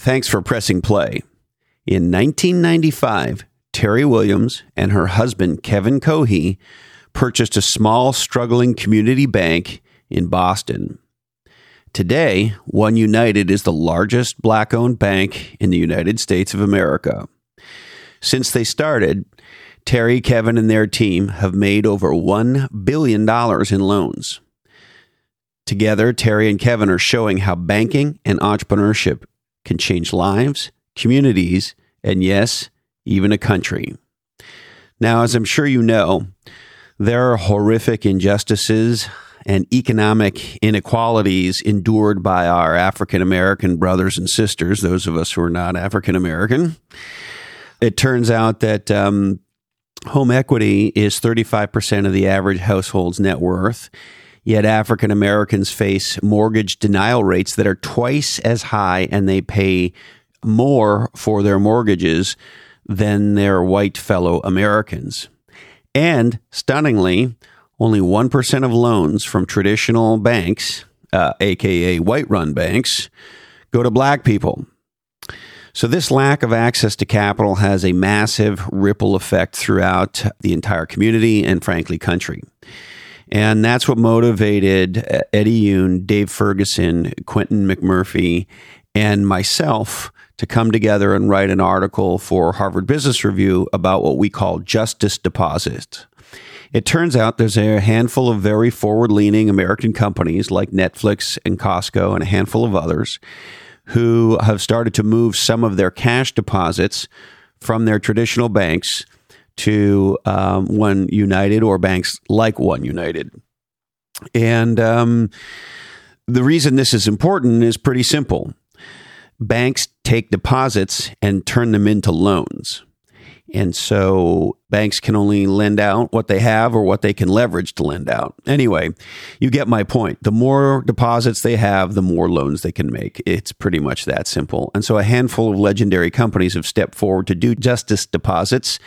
Thanks for pressing play. In 1995, Teri Williams and her husband, Kevin Cohee, purchased a small, struggling community bank in Boston. Today, One United is the largest black owned bank in the United States of America. Since they started, Teri, Kevin, and their team have made over $1 billion in loans. Together, Teri and Kevin are showing how banking and entrepreneurship can change lives, communities, and yes, even a country. Now, as I'm sure you know, there are horrific injustices and economic inequalities endured by our African American brothers and sisters, those of us who are not African American. It turns out that um, home equity is 35% of the average household's net worth. Yet African Americans face mortgage denial rates that are twice as high and they pay more for their mortgages than their white fellow Americans. And stunningly, only 1% of loans from traditional banks, uh, aka white run banks, go to black people. So, this lack of access to capital has a massive ripple effect throughout the entire community and, frankly, country. And that's what motivated uh, Eddie Yoon, Dave Ferguson, Quentin McMurphy, and myself to come together and write an article for Harvard Business Review about what we call justice deposits. It turns out there's a handful of very forward leaning American companies like Netflix and Costco and a handful of others who have started to move some of their cash deposits from their traditional banks to um, One United or banks like One United. And um, the reason this is important is pretty simple banks take deposits and turn them into loans. And so banks can only lend out what they have or what they can leverage to lend out. Anyway, you get my point. The more deposits they have, the more loans they can make. It's pretty much that simple. And so a handful of legendary companies have stepped forward to do justice deposits.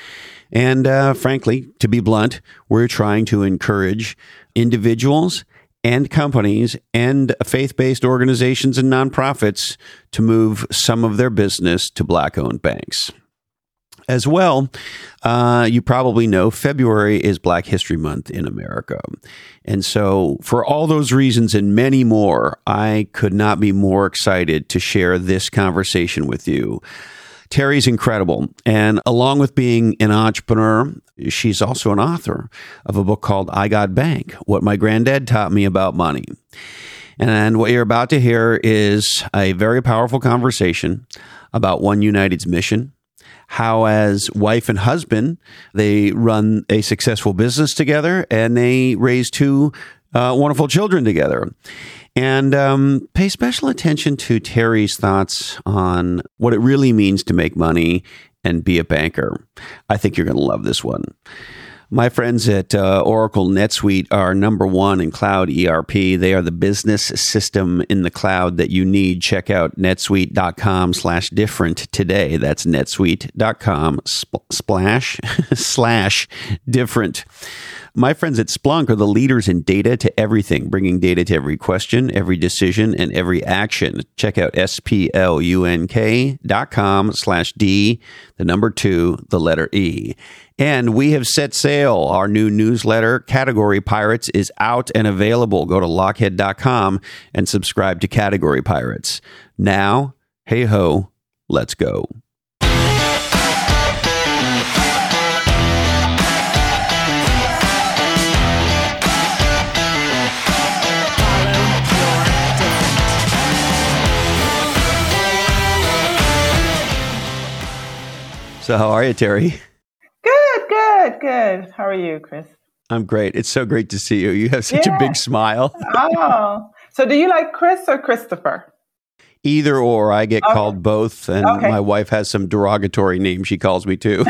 And uh, frankly, to be blunt, we're trying to encourage individuals and companies and faith based organizations and nonprofits to move some of their business to black owned banks. As well, uh, you probably know February is Black History Month in America. And so, for all those reasons and many more, I could not be more excited to share this conversation with you. Teri's incredible. And along with being an entrepreneur, she's also an author of a book called I Got Bank What My Granddad Taught Me About Money. And what you're about to hear is a very powerful conversation about One United's mission, how as wife and husband they run a successful business together and they raise two uh, wonderful children together and um, pay special attention to teri's thoughts on what it really means to make money and be a banker i think you're going to love this one my friends at uh, Oracle NetSuite are number one in cloud ERP. They are the business system in the cloud that you need. Check out netsuite.com slash different today. That's netsuite.com sp- slash different. My friends at Splunk are the leaders in data to everything, bringing data to every question, every decision, and every action. Check out S-P-L-U-N-K dot com slash D, the number two, the letter E. And we have set sail. Our new newsletter, Category Pirates, is out and available. Go to lochhead.com and subscribe to Category Pirates. Now, hey ho, let's go. So, how are you, Teri? Good, good. Good. How are you, Chris? I'm great. It's so great to see you. You have such yeah. a big smile. oh, so do you like Chris or Christopher? Either or. I get okay. called both, and okay. my wife has some derogatory name she calls me too.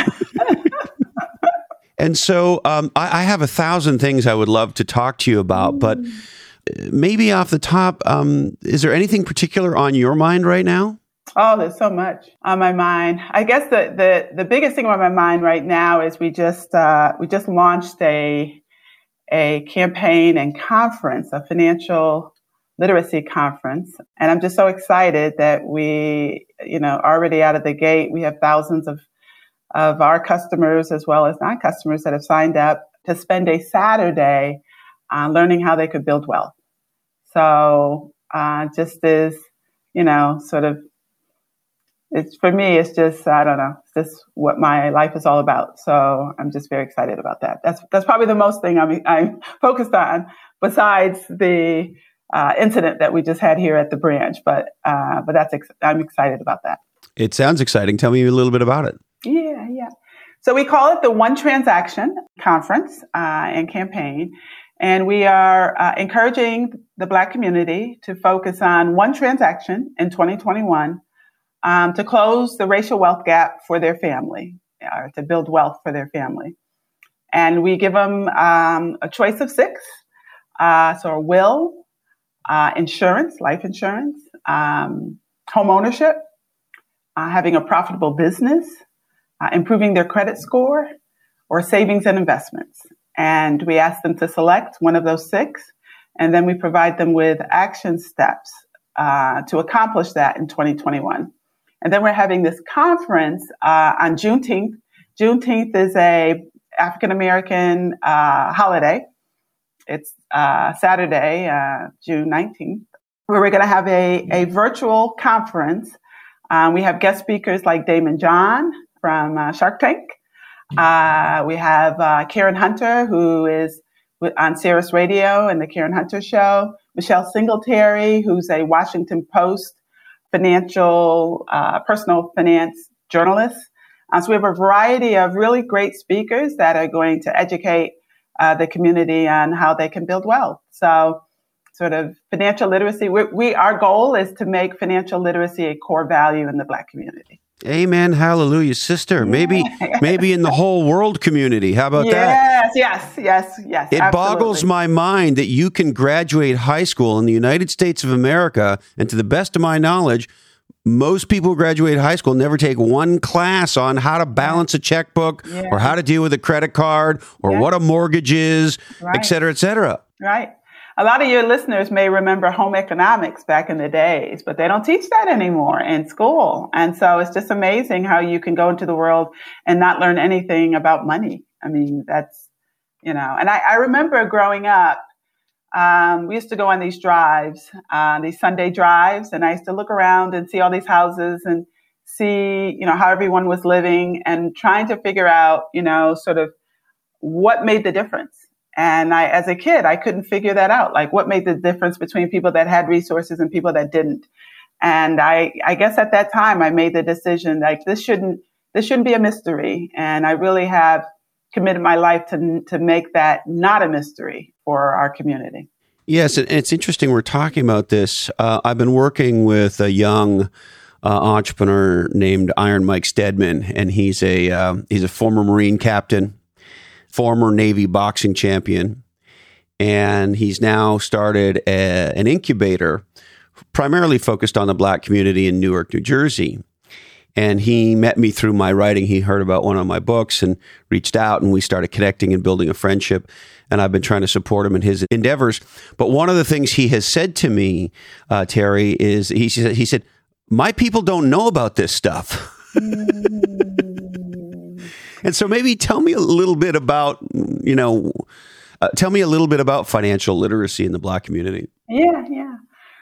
and so um, I, I, have a thousand things I would love to talk to you about, but mm. maybe off the top, um, is there anything particular on your mind right now? Oh, there's so much on my mind. I guess the the, the biggest thing on my mind right now is we just uh, we just launched a a campaign and conference, a financial literacy conference. And I'm just so excited that we, you know, already out of the gate, we have thousands of, of our customers as well as non customers that have signed up to spend a Saturday uh, learning how they could build wealth. So, uh, just as, you know, sort of, it's for me, it's just, I don't know, it's just what my life is all about. So I'm just very excited about that. That's, that's probably the most thing I'm, I'm focused on besides the, uh, incident that we just had here at the branch. But uh, but that's ex- I'm excited about that. It sounds exciting. Tell me a little bit about it. Yeah, yeah. So we call it the One Transaction Conference uh, and campaign, and we are uh, encouraging the Black community to focus on one transaction in 2021 um, to close the racial wealth gap for their family, or to build wealth for their family. And we give them um, a choice of six. Uh, so a will, uh, insurance, life insurance, um, home ownership, uh, having a profitable business, uh, improving their credit score, or savings and investments. And we ask them to select one of those six, and then we provide them with action steps uh, to accomplish that in 2021. And then we're having this conference uh, on Juneteenth. Juneteenth is a African American uh, holiday it's uh, Saturday, uh, June 19th, where we're going to have a, a virtual conference. Um, we have guest speakers like Daymond John from uh, Shark Tank. Uh, we have Karen Hunter, who is on Sirius Radio and the Karen Hunter Show. Michelle Singletary, who's a Washington Post financial, uh, personal finance journalist. so we have a variety of really great speakers that are going to educate uh, the community on how they can build wealth. So, sort of financial literacy. We, we, our goal is to make financial literacy a core value in the Black community. Amen. Hallelujah, sister. Maybe, maybe in the whole world community. How about yes, that? Yes, yes, yes, yes. It absolutely. boggles my mind that you can graduate high school in the United States of America, and to the best of my knowledge, most people who graduate high school never take one class on how to balance a checkbook yeah. or how to deal with a credit card or yeah. what a mortgage is, right. et cetera, et cetera. Right. A lot of your listeners may remember home economics back in the days, but they don't teach that anymore in school. And so it's just amazing how you can go into the world and not learn anything about money. I mean, that's, you know, and I, I remember growing up, um, we used to go on these drives, uh, these Sunday drives, and I used to look around and see all these houses and see, you know, how everyone was living and trying to figure out, you know, sort of what made the difference. And I, as a kid, I couldn't figure that out. Like what made the difference between people that had resources and people that didn't. And I, I guess at that time I made the decision like this shouldn't, this shouldn't be a mystery. And I really have committed my life to, to make that not a mystery for our community. Yes, and it's interesting we're talking about this. Uh, I've been working with a young uh, entrepreneur named Iron Mike Steadman, and he's a uh, he's a former Marine captain, former Navy boxing champion, and he's now started a, an incubator primarily focused on the Black community in Newark, New Jersey. And he met me through my writing. He heard about one of my books and reached out, and we started connecting and building a friendship. And I've been trying to support him in his endeavors. But one of the things he has said to me, uh, Teri, is he said, he said, "My people don't know about this stuff." And so maybe tell me a little bit about, you know, uh, tell me a little bit about financial literacy in the Black community. Yeah, yeah.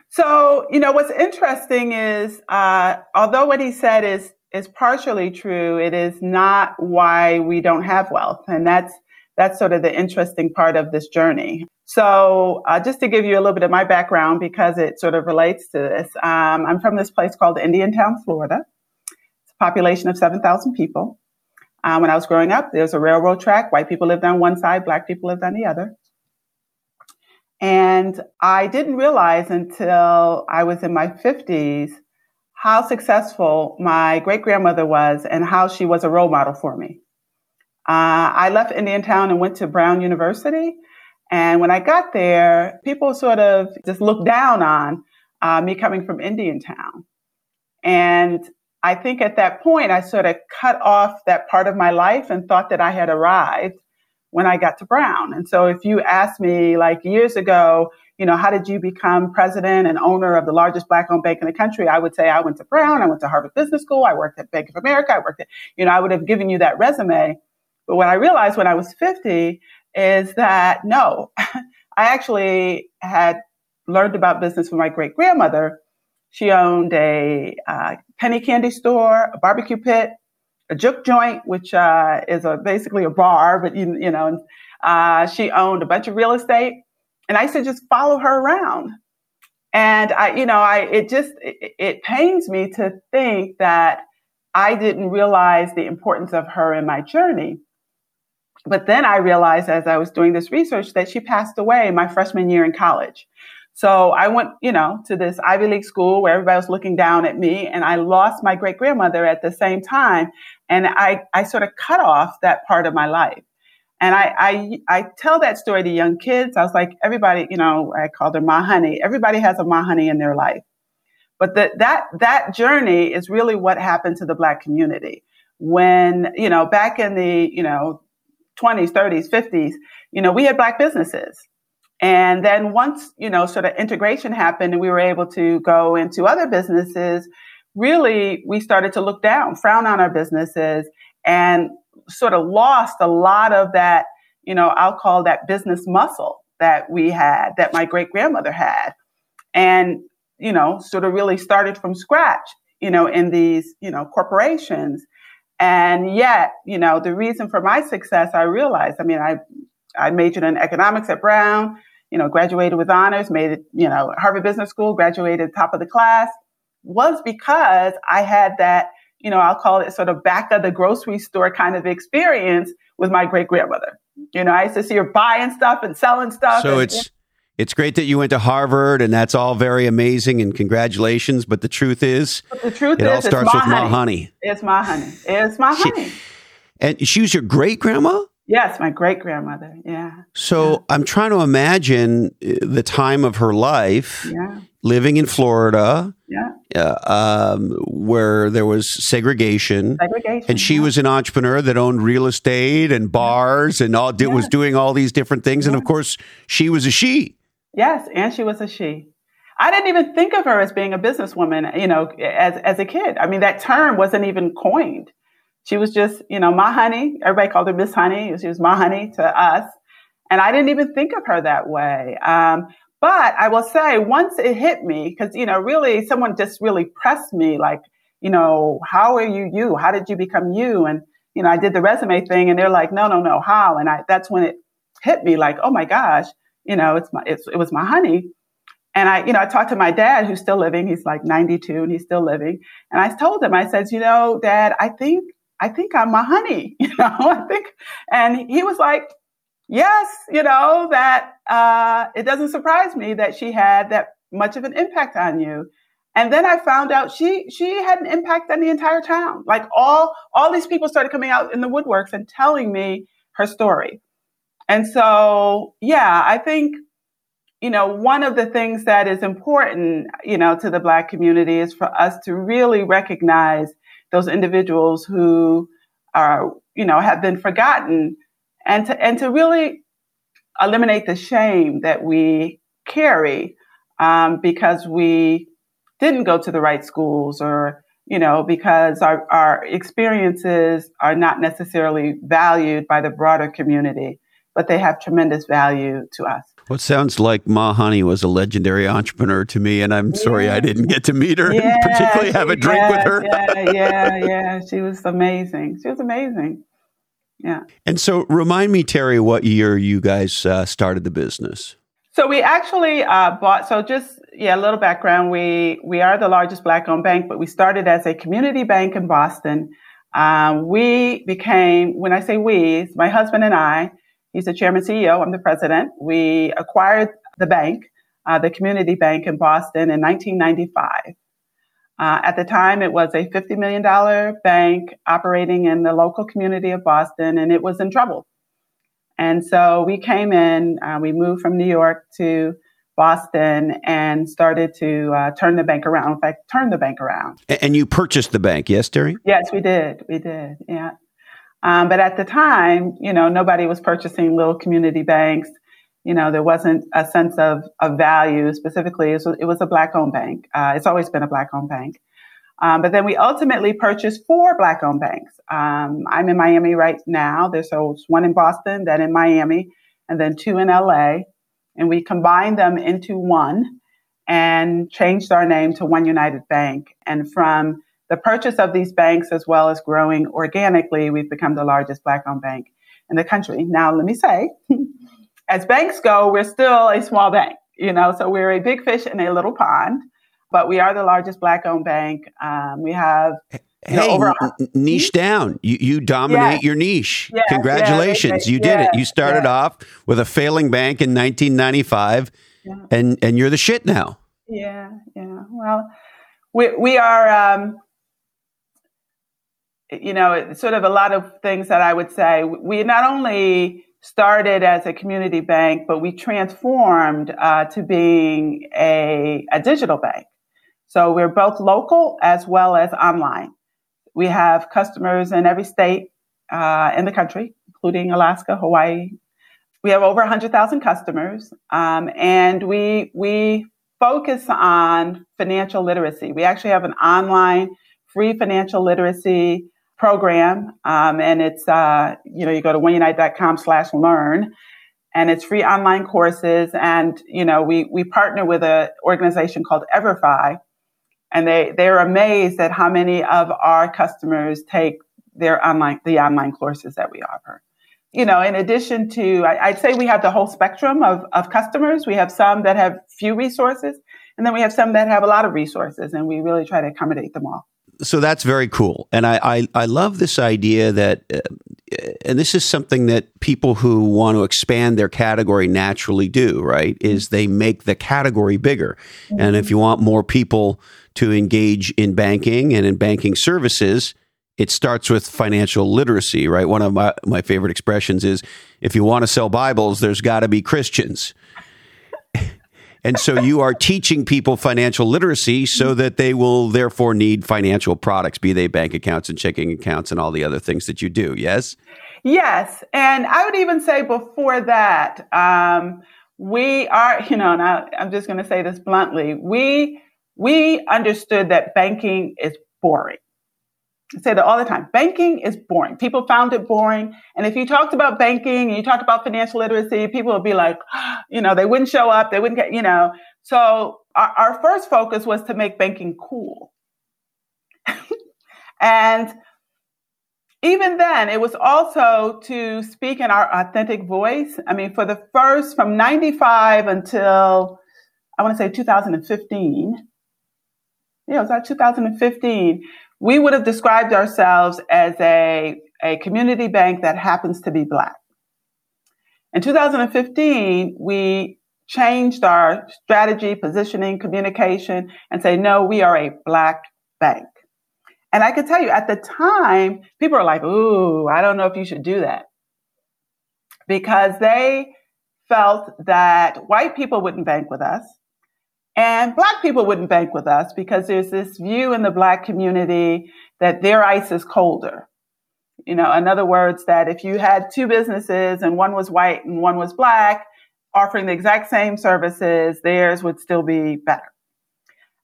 So, you know, what's interesting is, uh, although what he said is, is partially true, it is not why we don't have wealth. And that's, that's sort of the interesting part of this journey. So, uh, just to give you a little bit of my background, because it sort of relates to this, um, I'm from this place called Indiantown, Florida. It's a population of 7,000 people. Uh, when I was growing up, there was a railroad track. White people lived on one side, black people lived on the other. And I didn't realize until I was in my 50s how successful my great grandmother was and how she was a role model for me. Uh, I left Indiantown and went to Brown University. And when I got there, people sort of just looked down on uh, me coming from Indiantown. And I think at that point, I sort of cut off that part of my life and thought that I had arrived when I got to Brown. And so if you asked me like years ago, you know, how did you become president and owner of the largest black owned bank in the country? I would say I went to Brown, I went to Harvard Business School, I worked at Bank of America, I worked at, you know, I would have given you that resume. But what I realized when I was 50 is that no, I actually had learned about business from my great grandmother. She owned a uh, penny candy store, a barbecue pit, a juke joint, which uh, is a, basically a bar, but you, you know, uh, she owned a bunch of real estate, and I to just follow her around. And I, you know, I it just it, it pains me to think that I didn't realize the importance of her in my journey. But then I realized as I was doing this research that she passed away my freshman year in college. So I went, you know, to this Ivy League school where everybody was looking down at me and I lost my great grandmother at the same time. And I, I sort of cut off that part of my life. And I, I, I tell that story to young kids. I was like, everybody, you know, I called her my Honey. Everybody has a my Honey in their life. But the, that, that journey is really what happened to the black community. When, you know, back in the, you know, 20s, 30s, 50s, you know, we had black businesses. And then once, you know, sort of integration happened and we were able to go into other businesses, really we started to look down, frown on our businesses and sort of lost a lot of that, you know, I'll call that business muscle that we had, that my great grandmother had. And, you know, sort of really started from scratch, you know, in these, you know, corporations. And yet, you know, the reason for my success, I realized, I mean, I, I majored in economics at Brown, you know, graduated with honors, made it, you know, Harvard Business School, graduated top of the class, was because I had that, you know, I'll call it sort of back of the grocery store kind of experience with my great grandmother. You know, I used to see her buying stuff and selling stuff. So and, it's it's great that you went to Harvard, and that's all very amazing, and congratulations. But the truth is, but the truth it is, all starts with honey. Ma Honey. It's my Honey. It's my Honey. She, and she was your great grandma. Yes, my great grandmother. Yeah. So yeah. I'm trying to imagine uh, the time of her life, yeah. living in Florida, yeah, uh, um, where there was segregation, segregation, and she yeah. was an entrepreneur that owned real estate and bars and all did, was doing all these different things. And of course, she was a she. Yes, and she was a she. I didn't even think of her as being a businesswoman, you know, as as a kid. I mean, that term wasn't even coined. She was just, you know, my honey. Everybody called her Miss Honey. She was my honey to us. And I didn't even think of her that way. Um, but I will say once it hit me, because, you know, really someone just really pressed me like, you know, how are you you? How did you become you? And, you know, I did the resume thing and they're like, no, no, no, how? And I, that's when it hit me like, oh my gosh, you know, it's my, it's, it was my honey. And I, you know, I talked to my dad who's still living. He's like 92 and he's still living. And I told him, I said, you know, dad, I think I think I'm a honey, you know, I think, and he was like, yes, you know, that, uh, it doesn't surprise me that she had that much of an impact on you. And then I found out she, she had an impact on the entire town. Like all, all these people started coming out in the woodworks and telling me her story. And so, yeah, I think, you know, one of the things that is important, you know, to the Black community is for us to really recognize those individuals who are, you know, have been forgotten and to, and to really eliminate the shame that we carry um, because we didn't go to the right schools or, you know, because our, our experiences are not necessarily valued by the broader community, but they have tremendous value to us. Well, it sounds like Ma Honey was a legendary entrepreneur to me, and I'm sorry I didn't get to meet her Yeah, and particularly have a drink yes, with her. yeah, yeah, yeah. She was amazing. She was amazing. Yeah. And so, remind me, Teri, what year you guys uh, started the business? So we actually uh, bought. So just yeah, a little background. We we are the largest black-owned bank, but we started as a community bank in Boston. Um, we became, when I say we, it's my husband and I. He's the chairman CEO. I'm the president. We acquired the bank, uh, the community bank in Boston, in 1995. Uh, at the time, it was a $50 million bank operating in the local community of Boston, and it was in trouble. And so we came in, uh, we moved from New York to Boston and started to uh, turn the bank around. In fact, turn the bank around. And you purchased the bank, yes, Teri? Yes, we did. We did. Yeah. Um, but at the time, you know, nobody was purchasing little community banks. you know, there wasn't a sense of, of value specifically. It was, it was a black owned bank. Uh, it's always been a black owned bank. Um, but then we ultimately purchased four black owned banks. Um, I'm in Miami right now. There's one in Boston, then in Miami, and then two in LA. And we combined them into one and changed our name to One United Bank. And from the purchase of these banks, as well as growing organically, we've become the largest black owned bank in the country. Now, let me say, as banks go, we're still a small bank, you know, so we're a big fish in a little pond, but we are the largest black owned bank. Um, we have Hey, over- n- niche down. You you dominate yes. your niche. Yes, Congratulations, you did it. You started off with a failing bank in 1995, and and you're the shit now. Yeah, yeah. Well, we we are. Um, you know, sort of a lot of things that I would say. We not only started as a community bank, but we transformed uh, to being a, a digital bank. So we're both local as well as online. We have customers in every state uh, in the country, including Alaska, Hawaii. We have over 100,000 customers, um, and we we focus on financial literacy. We actually have an online free financial literacy program, um, and it's uh, you know you go to oneunited.com slash learn, and it's free online courses. And you know we we partner with an organization called Everfi, and they they're amazed at how many of our customers take their online the online courses that we offer. You know, in addition to, I, I'd say we have the whole spectrum of, of customers. We have some that have few resources, and then we have some that have a lot of resources, and we really try to accommodate them all so that's very cool, and I I, I love this idea that, uh, and this is something that people who want to expand their category naturally do. Right? Is they make the category bigger, mm-hmm. and if you want more people to engage in banking and in banking services, it starts with financial literacy. Right? One of my my favorite expressions is, if you want to sell Bibles, there's got to be Christians. And so you are teaching people financial literacy so that they will therefore need financial products, be they bank accounts and checking accounts and all the other things that you do. Yes? Yes. And I would even say before that, um, we are, you know, and I, I'm just going to say this bluntly, we, we understood that banking is boring. I say that all the time. Banking is boring. People found it boring. And if you talked about banking and you talked about financial literacy, people would be like, you know, they wouldn't show up. They wouldn't get, you know. So our, our first focus was to make banking cool. and even then, it was also to speak in our authentic voice. I mean, for the first, from 95 until I want to say 2015, yeah, it was like 2015 we would have described ourselves as a, a community bank that happens to be black. In 2015, we changed our strategy, positioning, communication, and say, no, we are a black bank. And I can tell you at the time, people are like, ooh, I don't know if you should do that. Because they felt that white people wouldn't bank with us. And black people wouldn't bank with us because there's this view in the black community that their ice is colder. You know, in other words, that if you had two businesses and one was white and one was black, offering the exact same services, theirs would still be better.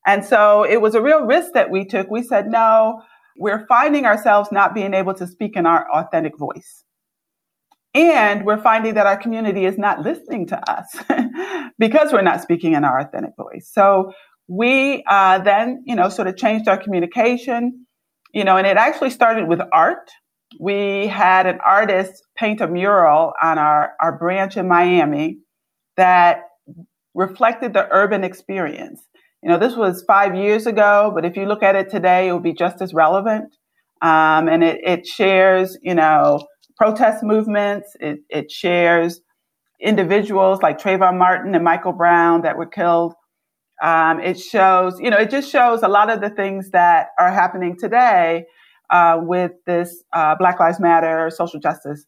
And so it was a real risk that we took. We said, no, we're finding ourselves not being able to speak in our authentic voice. And we're finding that our community is not listening to us because we're not speaking in our authentic voice. So we uh, then, you know, sort of changed our communication, you know, and it actually started with art. We had an artist paint a mural on our, our branch in Miami that reflected the urban experience. You know, this was five years ago, but if you look at it today, it will be just as relevant. Um, and it, it shares, you know, protest movements. It, it shares individuals like Trayvon Martin and Michael Brown that were killed. Um, it shows, you know, it just shows a lot of the things that are happening today uh, with this uh, Black Lives Matter, social justice.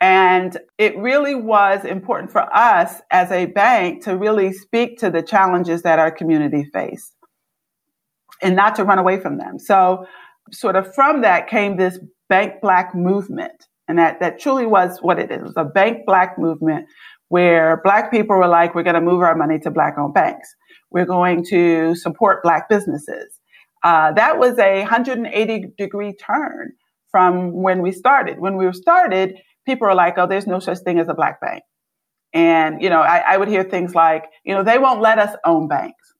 And it really was important for us as a bank to really speak to the challenges that our community face and not to run away from them. So, sort of from that came this Bank Black movement. And that, that truly was what it is. A Bank Black movement where black people were like, we're going to move our money to black owned banks. We're going to support black businesses. Uh, that was a 180 degree turn from when we started. When we started, people were like, oh, there's no such thing as a black bank. And, you know, I, I would hear things like, you know, they won't let us own banks.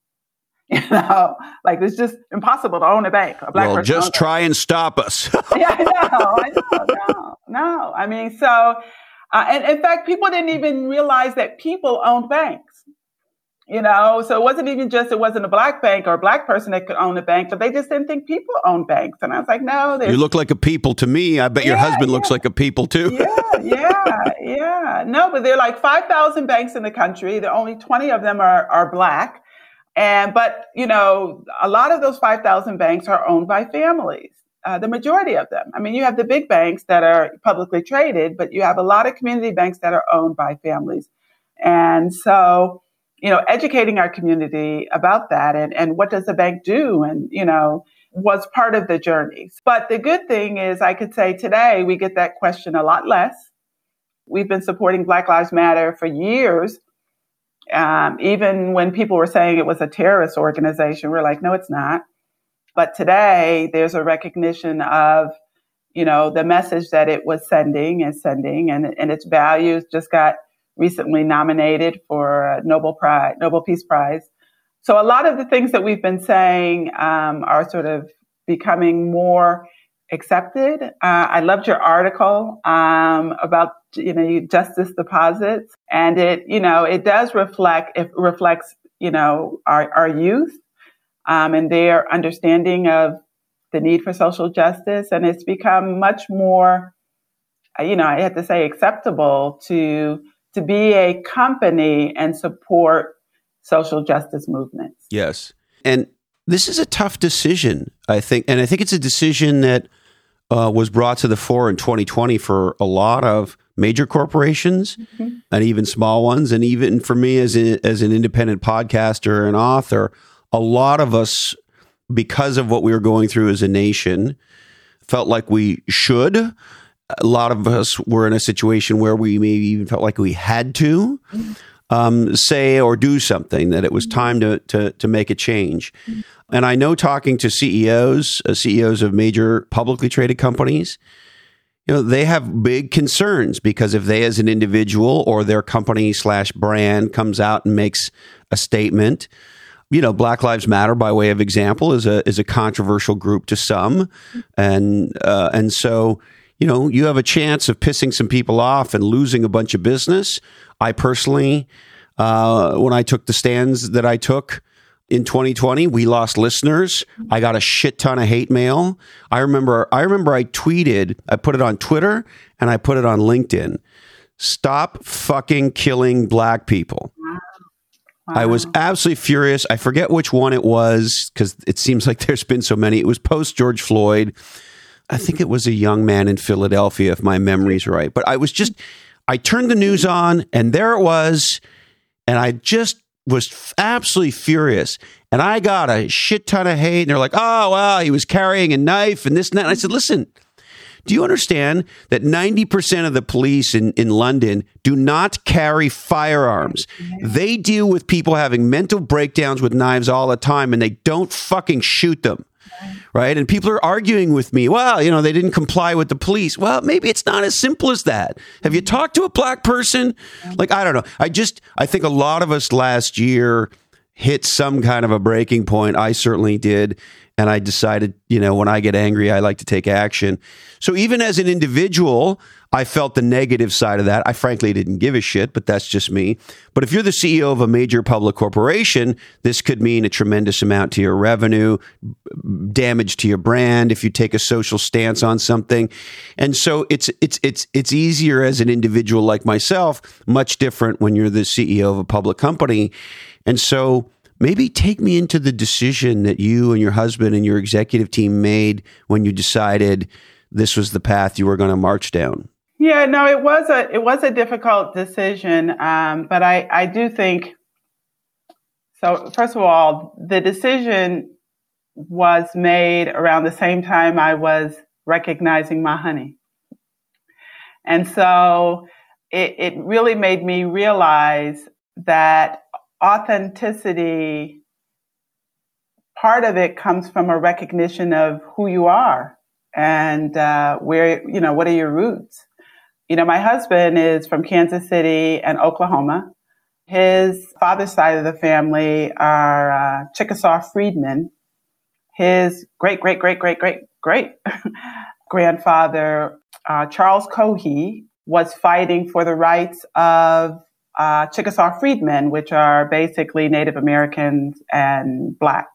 You know, like it's just impossible to own a bank. A black bank. well, just try and stop us. yeah, I know, I know, no, no. I mean, so, uh, and in fact, people didn't even realize that people owned banks you know so it wasn't even just it wasn't a black bank or a black person that could own a bank but they just didn't think people own banks and i was like no you look like a people to me i bet yeah, your husband yeah. looks like a people too yeah yeah yeah no but there are like 5000 banks in the country there only 20 of them are, are black and but you know a lot of those 5000 banks are owned by families uh, the majority of them i mean you have the big banks that are publicly traded but you have a lot of community banks that are owned by families and so you know, educating our community about that and, and what does the bank do and, you know, was part of the journey. But the good thing is I could say today we get that question a lot less. We've been supporting Black Lives Matter for years. Um, even when people were saying it was a terrorist organization, we're like, no, it's not. But today there's a recognition of, you know, the message that it was sending and sending and, and its values just got recently nominated for a Nobel Prize, Nobel Peace Prize. So a lot of the things that we've been saying um, are sort of becoming more accepted. Uh, I loved your article um, about you know justice deposits, and it you know it does reflect it reflects you know our our youth um, and their understanding of the need for social justice, and it's become much more you know I have to say acceptable to to be a company and support social justice movements. Yes. And this is a tough decision, I think. And I think it's a decision that uh, was brought to the fore in 2020 for a lot of major corporations mm-hmm. and even small ones. And even for me as, a, as an independent podcaster and author, a lot of us, because of what we were going through as a nation, felt like we should a lot of us were in a situation where we maybe even felt like we had to um, say or do something that it was time to to, to make a change. And I know talking to CEOs, uh, CEOs of major publicly traded companies, you know, they have big concerns because if they, as an individual or their company slash brand, comes out and makes a statement, you know, Black Lives Matter, by way of example, is a is a controversial group to some, and uh, and so you know, you have a chance of pissing some people off and losing a bunch of business. I personally, uh, when I took the stands that I took in 2020, we lost listeners. I got a shit ton of hate mail. I remember, I remember I tweeted, I put it on Twitter and I put it on LinkedIn. Stop fucking killing black people. Wow. I was absolutely furious. I forget which one it was because it seems like there's been so many. It was post George Floyd. I think it was a young man in Philadelphia, if my memory's right. But I was just, I turned the news on and there it was. And I just was absolutely furious. And I got a shit ton of hate. And they're like, oh, well, he was carrying a knife and this and that. And I said, listen, do you understand that 90% of the police in, in London do not carry firearms? They deal with people having mental breakdowns with knives all the time and they don't fucking shoot them right? And people are arguing with me. Well, you know, they didn't comply with the police. Well, maybe it's not as simple as that. Have you talked to a black person? Like, I don't know. I just, I think a lot of us last year hit some kind of a breaking point. I certainly did. And I decided, you know, when I get angry, I like to take action. So even as an individual, I felt the negative side of that. I frankly didn't give a shit, but that's just me. But if you're the CEO of a major public corporation, this could mean a tremendous amount to your revenue, damage to your brand if you take a social stance on something. And so it's it's it's it's easier as an individual like myself, much different when you're the CEO of a public company. And so maybe take me into the decision that you and your husband and your executive team made when you decided this was the path you were going to march down. Yeah, no, it was a it was a difficult decision, um, but I I do think so. First of all, the decision was made around the same time I was recognizing my honey, and so it, it really made me realize that authenticity, part of it comes from a recognition of who you are and uh, where, you know, what are your roots? You know, my husband is from Kansas City and Oklahoma. His father's side of the family are uh, Chickasaw freedmen. His great, great, great, great, great, great grandfather, uh, Charles Cohee, was fighting for the rights of uh, Chickasaw freedmen, which are basically Native Americans and Black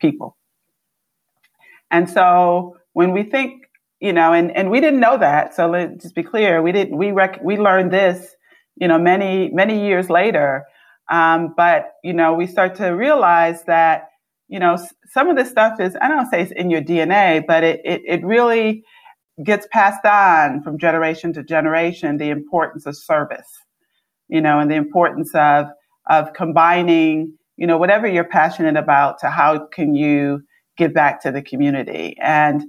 people. And so when we think, you know, and, and we didn't know that, so let's just be clear, we didn't, we rec- we learned this, you know, many, many years later. Um, but, you know, we start to realize that, you know, some of this stuff is, I don't say it's in your DNA, but it, it, it really, gets passed on from generation to generation the importance of service, you know, and the importance of of combining, you know, whatever you're passionate about to how can you give back to the community. And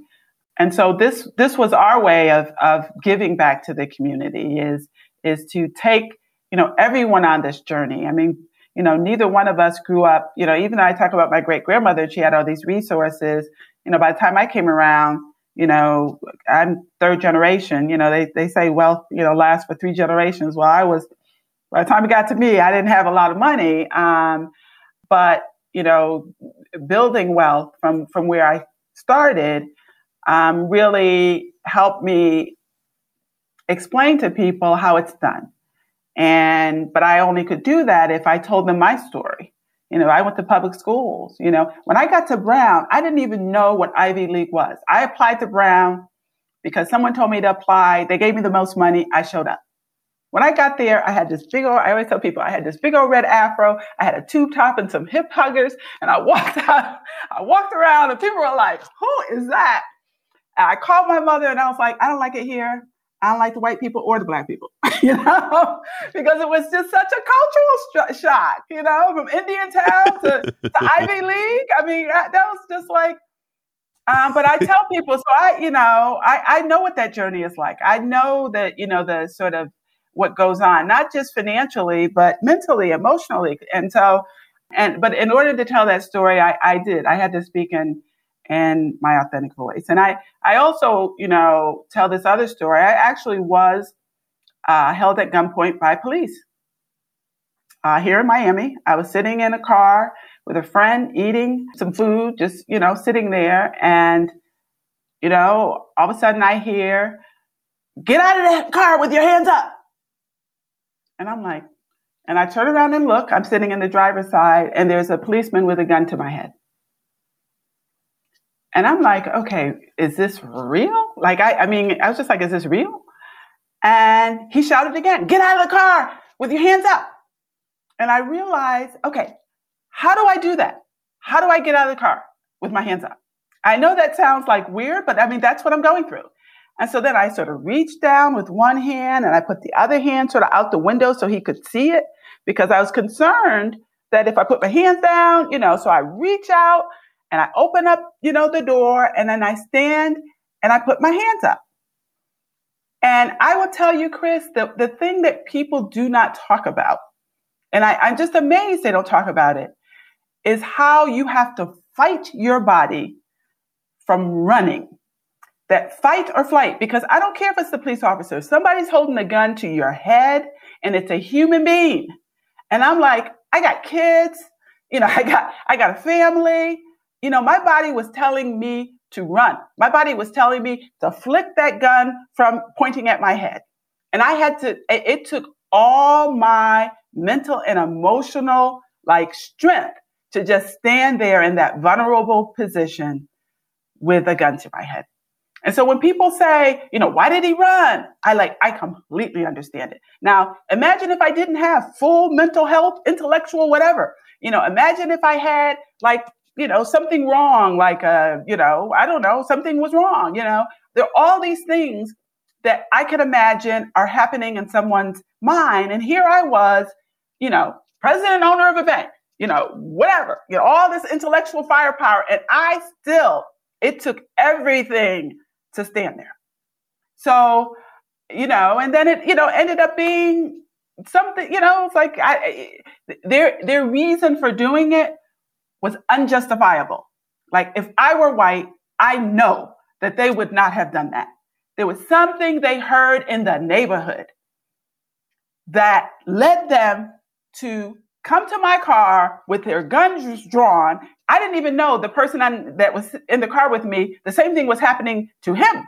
and so this this was our way of of giving back to the community is is to take, you know, everyone on this journey. I mean, you know, neither one of us grew up, you know, even though I talk about my great grandmother, she had all these resources, you know, by the time I came around, you know, I'm third generation. You know, they, they say wealth, you know, lasts for three generations. Well, I was, by the time it got to me, I didn't have a lot of money. Um, but, you know, building wealth from, from where I started um, really helped me explain to people how it's done. And, but I only could do that if I told them my story. You know, I went to public schools. You know, when I got to Brown, I didn't even know what Ivy League was. I applied to Brown because someone told me to apply. They gave me the most money. I showed up. When I got there, I had this big old, I always tell people, I had this big old red afro. I had a tube top and some hip huggers. And I walked out, I walked around and people were like, who is that? I called my mother and I was like, I don't like it here. I don't like the white people or the black people, you know, because it was just such a cultural sh- shock, you know, from Indian town to, to Ivy League. I mean, that was just like, um, but I tell people, so I, you know, I, I know what that journey is like. I know that, you know, the sort of what goes on, not just financially, but mentally, emotionally. And so, and, but in order to tell that story, I, I did, I had to speak in, and my authentic voice. And I, I also, you know, tell this other story. I actually was uh, held at gunpoint by police uh, here in Miami. I was sitting in a car with a friend eating some food, just, you know, sitting there. And, you know, all of a sudden I hear, get out of that car with your hands up. And I'm like, and I turn around and look. I'm sitting in the driver's side, and there's a policeman with a gun to my head. And I'm like, okay, is this real? Like, I, I mean, I was just like, is this real? And he shouted again, get out of the car with your hands up. And I realized, okay, how do I do that? How do I get out of the car with my hands up? I know that sounds like weird, but I mean, that's what I'm going through. And so then I sort of reached down with one hand and I put the other hand sort of out the window so he could see it because I was concerned that if I put my hands down, you know, so I reach out and I open up, you know, the door and then I stand and I put my hands up. And I will tell you, Chris, the, the thing that people do not talk about, and I, I'm just amazed they don't talk about it, is how you have to fight your body from running. That fight or flight, because I don't care if it's the police officer, somebody's holding a gun to your head and it's a human being. And I'm like, I got kids, you know, I got I got a family, you know, my body was telling me to run. My body was telling me to flick that gun from pointing at my head. And I had to, it, took all my mental and emotional like strength to just stand there in that vulnerable position with a gun to my head. And so when people say, you know, why did he run? I like, I completely understand it. Now, imagine if I didn't have full mental health, intellectual, whatever. You know, imagine if I had like you know, something wrong, like, uh, you know, I don't know, something was wrong, you know. There are all these things that I could imagine are happening in someone's mind. And here I was, you know, president owner of a bank, you know, whatever, you know, all this intellectual firepower. And I still, it took everything to stand there. So you know, and then it, you know, ended up being something, you know, it's like I, their their reason for doing it was unjustifiable. Like if I were white, I know that they would not have done that. There was something they heard in the neighborhood that led them to come to my car with their guns drawn. I didn't even know the person that was in the car with me, the same thing was happening to him.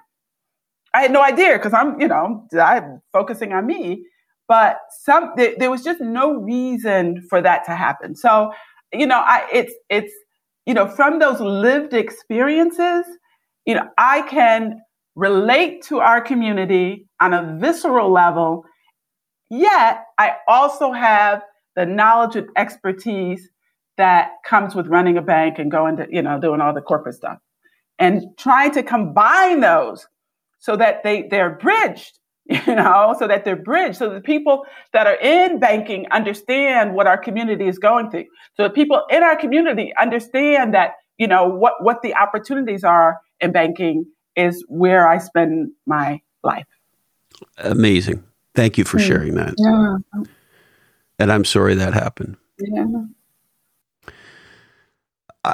I had no idea because I'm, you know, I'm focusing on me. But some there was just no reason for that to happen. So, you know, I it's it's you know from those lived experiences, you know, I can relate to our community on a visceral level. Yet, I also have the knowledge and expertise that comes with running a bank and going to, you know, doing all the corporate stuff. And trying to combine those so that they, they're bridged, you know, so that they're bridged, so that people that are in banking understand what our community is going through. So that people in our community understand that, you know, what, what the opportunities are in banking is where I spend my life. Amazing. Thank you for hmm. sharing that. Yeah. And I'm sorry that happened. Yeah.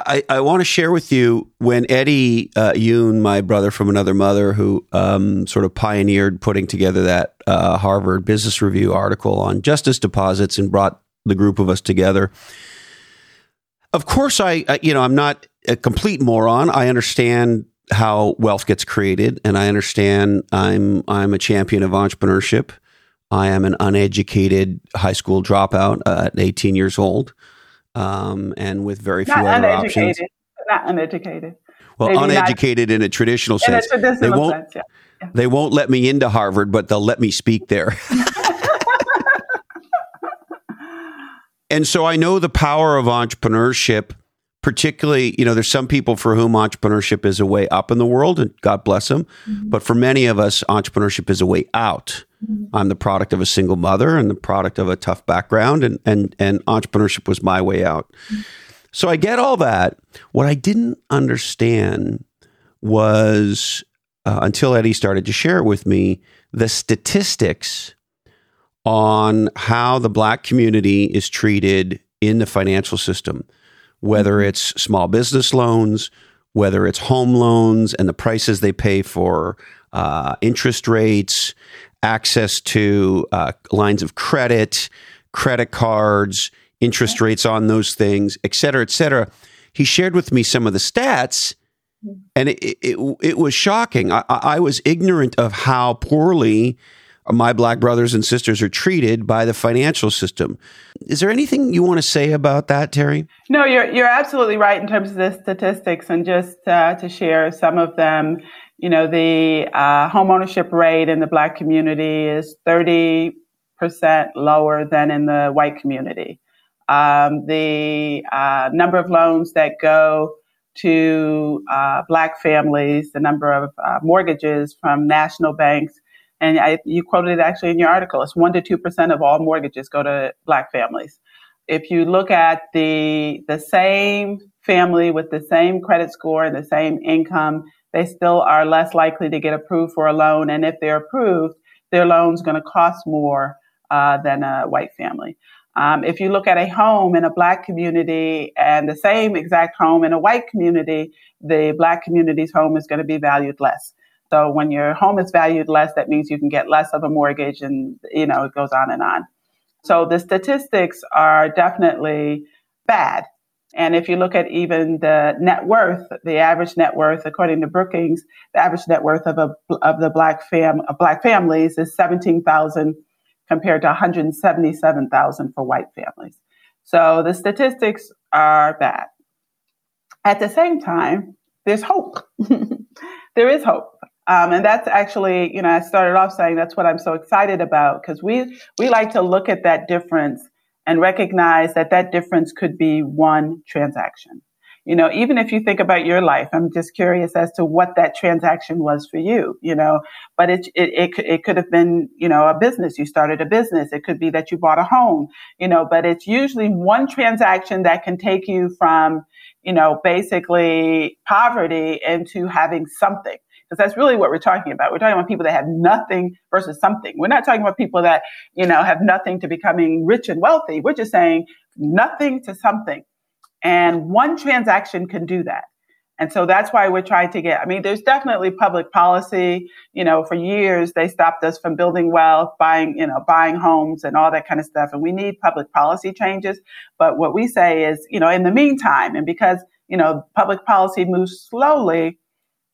I, I want to share with you when Eddie uh, Yoon, my brother from another mother, who um, sort of pioneered putting together that uh, Harvard Business Review article on justice deposits and brought the group of us together. Of course, I, I you know I'm not a complete moron. I understand how wealth gets created, and I understand I'm I'm a champion of entrepreneurship. I am an uneducated high school dropout uh, at 18 years old, um, and with very few not other options. Not uneducated. Well, Maybe uneducated not, in a traditional sense. A traditional they won't. Sense, yeah. Yeah. They won't let me into Harvard, but they'll let me speak there. and so I know the power of entrepreneurship particularly, you know, there's some people for whom entrepreneurship is a way up in the world, and God bless them. Mm-hmm. But for many of us, entrepreneurship is a way out. Mm-hmm. I'm the product of a single mother and the product of a tough background, and and and entrepreneurship was my way out. Mm-hmm. So I get all that. What I didn't understand was uh, until Eddie started to share it with me the statistics on how the black community is treated in the financial system whether mm-hmm. it's small business loans, whether it's home loans and the prices they pay for uh, interest rates, access to uh, lines of credit, credit cards, interest rates on those things, et cetera, et cetera. He shared with me some of the stats, mm-hmm. and it, it, it was shocking. I, I was ignorant of how poorly my black brothers and sisters are treated by the financial system. Is there anything you want to say about that, Teri? No, you're you're absolutely right in terms of the statistics, and just uh, to share some of them. You know, the uh, home ownership rate in the black community is thirty percent lower than in the white community. Um, the uh, number of loans that go to uh, black families, the number of uh, mortgages from national banks and I, you quoted it actually in your article. It's one to two percent of all mortgages go to black families. If you look at the the same family with the same credit score and the same income, they still are less likely to get approved for a loan. And if they're approved, their loan's going to cost more uh, than a white family. Um, if you look at a home in a black community and the same exact home in a white community, the black community's home is going to be valued less. So when your home is valued less, that means you can get less of a mortgage and, you know, it goes on and on. So the statistics are definitely bad. And if you look at even the net worth, the average net worth, according to Brookings, the average net worth of a of the black fam of black families is seventeen thousand compared to one hundred seventy seven thousand for white families. So the statistics are bad. At the same time, there's hope. there is hope. Um, and that's actually, you know, I started off saying that's what I'm so excited about because we we like to look at that difference and recognize that that difference could be one transaction. You know, even if you think about your life, I'm just curious as to what that transaction was for you. You know, but it it it, it could have been, you know, a business. You started a business. It could be that you bought a home. You know, but it's usually one transaction that can take you from you know, basically poverty into having something. Because that's really what we're talking about. We're talking about people that have nothing versus something. We're not talking about people that, you know, have nothing to becoming rich and wealthy. We're just saying nothing to something. And one transaction can do that. And so that's why we're trying to get, I mean, there's definitely public policy. You know, for years, they stopped us from building wealth, buying, you know, buying homes and all that kind of stuff. And we need public policy changes. But what we say is, you know, in the meantime, and because, you know, public policy moves slowly,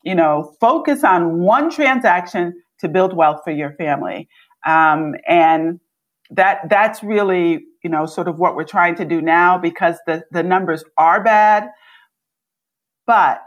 you know, focus on one transaction to build wealth for your family. Um, and that, that's really, you know, sort of what we're trying to do now because the, the numbers are bad but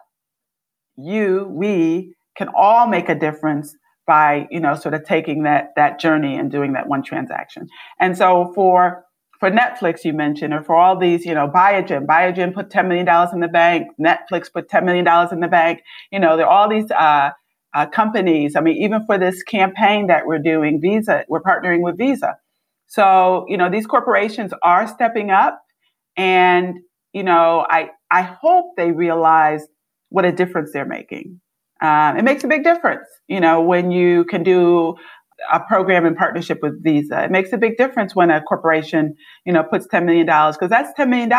you, we can all make a difference by, you know, sort of taking that, that journey and doing that one transaction. And so for, for Netflix, you mentioned, or for all these, you know, Biogen, Biogen put $10 million in the bank, Netflix put $10 million in the bank. You know, there are all these, uh, uh, companies. I mean, even for this campaign that we're doing, Visa, we're partnering with Visa. So, you know, these corporations are stepping up and, you know, I, I hope they realize what a difference they're making. Um, it makes a big difference, you know, when you can do a program in partnership with Visa. It makes a big difference when a corporation, you know, puts $10 million because that's $10 million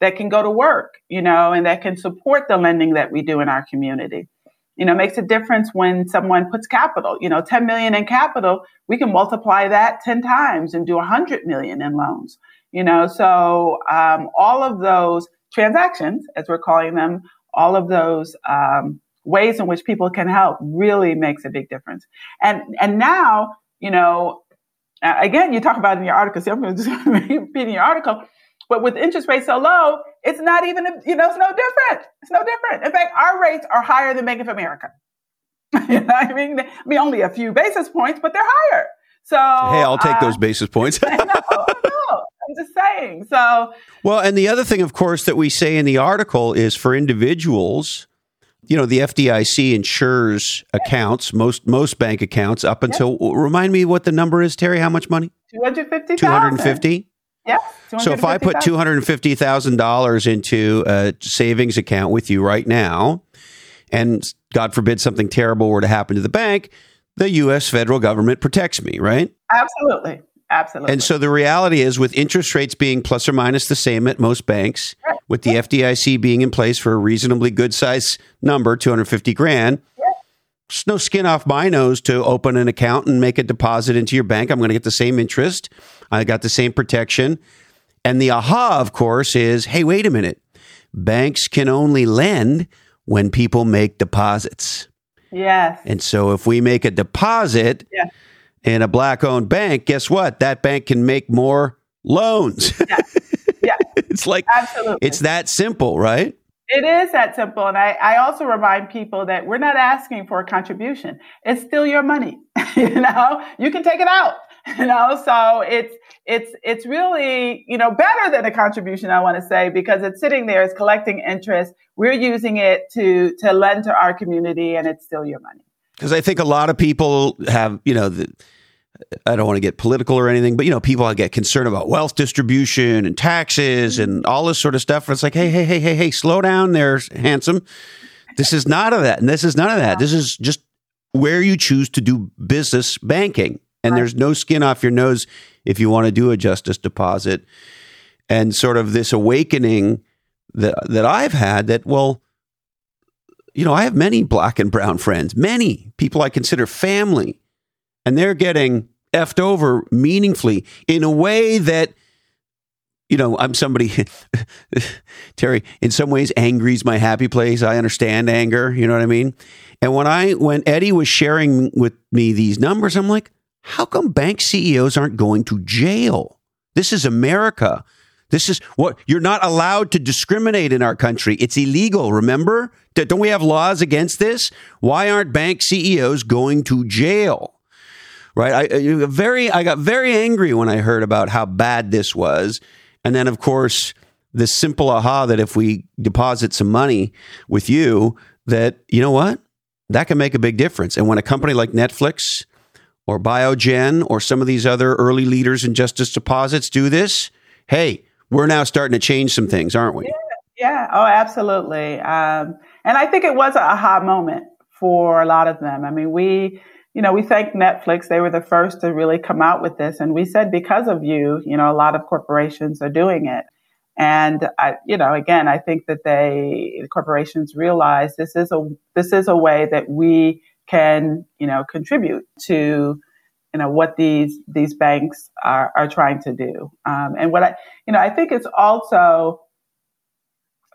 that can go to work, you know, and that can support the lending that we do in our community. You know, makes a difference when someone puts capital, you know, 10 million in capital, we can multiply that 10 times and do 100 million in loans, you know, so um, all of those transactions, as we're calling them, all of those um, ways in which people can help really makes a big difference. And and now, you know, again, you talk about in your article. See, I'm going to just repeat in your article. But with interest rates so low, it's not even, you know, it's no different. It's no different. In fact, our rates are higher than Bank of America. you know, I mean, I mean, only a few basis points, but they're higher. So hey, I'll take uh, those basis points. I know, I know. I'm just saying. So well, and the other thing, of course, that we say in the article is for individuals. You know, the FDIC insures accounts, most most bank accounts, up until. Yep. Remind me what the number is, Teri. How much money? Two hundred fifty. Two hundred fifty. Yeah. So if I put two hundred fifty thousand dollars into a savings account with you right now, and God forbid something terrible were to happen to the bank, the U.S. federal government protects me, right? Absolutely. Absolutely. And so the reality is, with interest rates being plus or minus the same at most banks. With the FDIC being in place for a reasonably good size number, 250 grand, there's no skin off my nose to open an account and make a deposit into your bank. I'm going to get the same interest. I got the same protection. And the aha, of course, is hey, wait a minute. Banks can only lend when people make deposits. Yes. And so if we make a deposit yeah. in a black owned bank, guess what? That bank can make more loans. Yeah. yeah. it's like, Absolutely. it's that simple, right? It is that simple. And I, I also remind people that we're not asking for a contribution. It's still your money. you know, you can take it out. You know, so it's it's it's really you know better than a contribution i want to say because it's sitting there it's collecting interest we're using it to to lend to our community and it's still your money because i think a lot of people have you know the, i don't want to get political or anything but you know people I get concerned about wealth distribution and taxes and all this sort of stuff it's like hey hey hey hey hey slow down there handsome. This is not of that and this is none of that. This is just where you choose to do business banking and there's no skin off your nose if you want to do a justice deposit. And sort of this awakening that that I've had that well, you know, I have many black and brown friends, many people I consider family, and they're getting effed over meaningfully in a way that you know, I'm somebody, Teri, in some ways, angry is my happy place. I understand anger. You know what I mean? And when I, when Eddie was sharing with me these numbers, I'm like, how come bank CEOs aren't going to jail? This is America. This is what you're not allowed to discriminate in our country. It's illegal, remember? Don't we have laws against this? Why aren't bank CEOs going to jail? Right? I, very I got very angry when I heard about how bad this was. And then of course, this simple aha that if we deposit some money with you that you know what? That can make a big difference. And when a company like Netflix or Biogen or some of these other early leaders in justice deposits do this, hey, we're now starting to change some things, aren't we? Yeah. Yeah, oh, absolutely. Um, and I think it was a aha moment for a lot of them. I mean, we, you know, we thank Netflix. They were the first to really come out with this. And we said, because of you, you know, a lot of corporations are doing it. And I, you know, again, I think that they, the corporations realize this is a, this is a way that we can, you know, contribute to, you know, what these, these banks are, are trying to do. Um, and what I, you know, I think it's also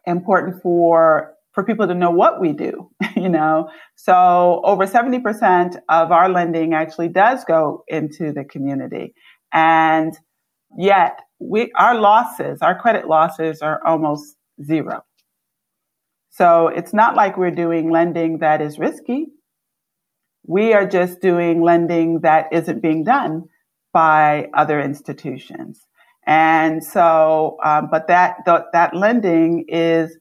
important for for people to know what we do, you know. So over 70% of our lending actually does go into the community. And yet we our losses, our credit losses are almost zero. So it's not like we're doing lending that is risky. We are just doing lending that isn't being done by other institutions. And so, um, but that, th- that lending is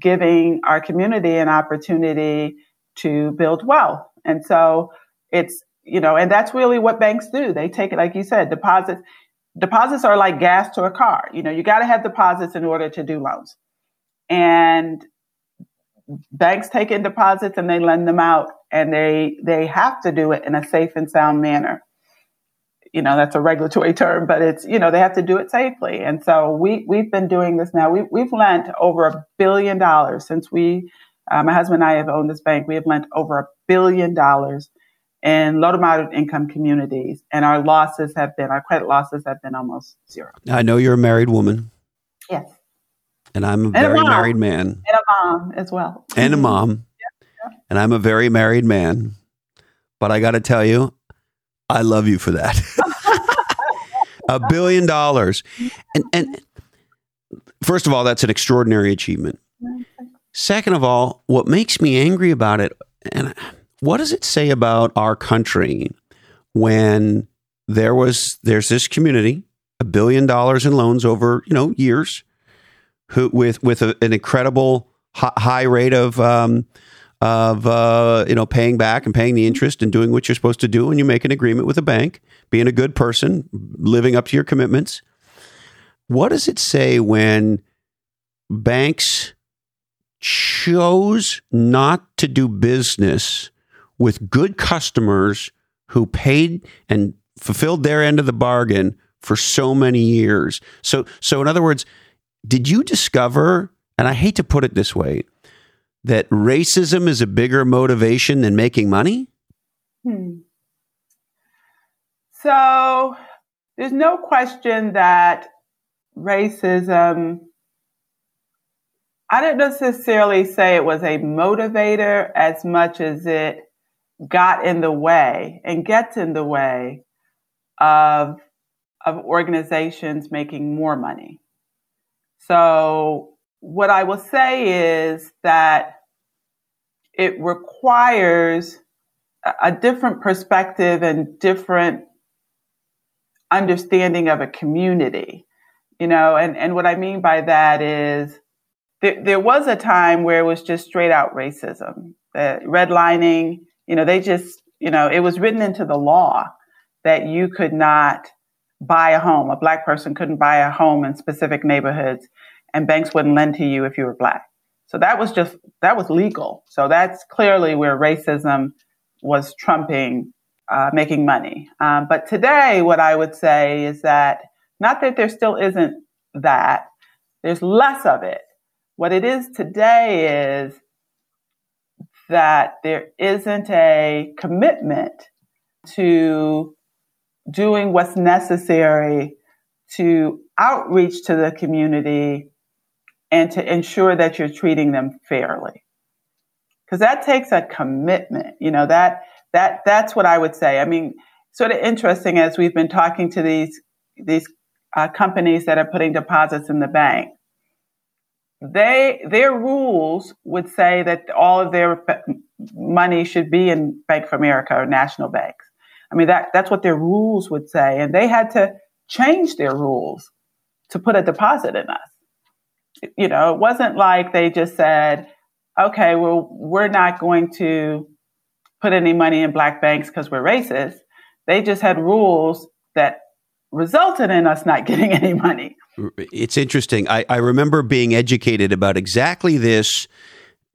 giving our community an opportunity to build wealth. And so it's, you know, and that's really what banks do. They take it, like you said, deposits. Deposits are like gas to a car. You know, you got to have deposits in order to do loans. And banks take in deposits and they lend them out and they they have to do it in a safe and sound manner you know that's a regulatory term but it's you know they have to do it safely. And so we we've been doing this now. We, we've lent over a billion dollars since we uh, my husband and i have owned this bank. We have lent over a billion dollars in low to moderate income communities and our losses have been our credit losses have been almost zero. I know you're a married woman. Yes. And i'm a and very a married man. And a mom as well. And a mom. Yeah. and i'm a very married man. But i got to tell you I love you for that. a billion dollars. And, and first of all, that's an extraordinary achievement. Second of all, what makes me angry about it, and what does it say about our country when there was there's this community, a billion dollars in loans over you know years, who with with a, an incredible high rate of um, of uh, you know paying back and paying the interest and doing what you're supposed to do when you make an agreement with a bank, being a good person, living up to your commitments. What does it say when banks chose not to do business with good customers who paid and fulfilled their end of the bargain for so many years? So so in other words, did you discover and I hate to put it this way, that racism is a bigger motivation than making money? Hmm. So there's no question that racism, I don't necessarily say it was a motivator as much as it got in the way and gets in the way of, of organizations making more money. So what I will say is that it requires a different perspective and different understanding of a community, you know, and, and what I mean by that is there, there was a time where it was just straight out racism, uh, redlining, you know, they just, you know, it was written into the law that you could not buy a home. A black person couldn't buy a home in specific neighborhoods and banks wouldn't lend to you if you were black. So that was just, that was legal. So that's clearly where racism was trumping uh, making money. Um, but today, what I would say is that not that there still isn't that, there's less of it. What it is today is that there isn't a commitment to doing what's necessary to outreach to the community and to ensure that you're treating them fairly. Because that takes a commitment, you know, that, that, that's what I would say. I mean, sort of interesting as we've been talking to these, these uh, companies that are putting deposits in the bank. They, their rules would say that all of their money should be in Bank of America or national banks. I mean, that, that's what their rules would say. And they had to change their rules to put a deposit in us you know, it wasn't like they just said, okay, well, we're not going to put any money in black banks because we're racist. They just had rules that resulted in us not getting any money. It's interesting. I, I remember being educated about exactly this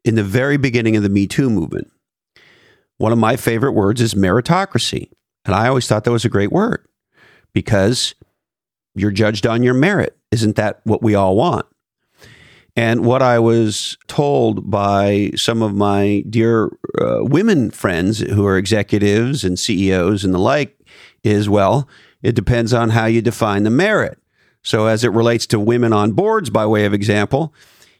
in the very beginning of the Me Too movement. One of my favorite words is meritocracy. And I always thought that was a great word because you're judged on your merit. Isn't that what we all want? And what I was told by some of my dear uh, women friends who are executives and CEOs and the like is well, it depends on how you define the merit. So, as it relates to women on boards, by way of example,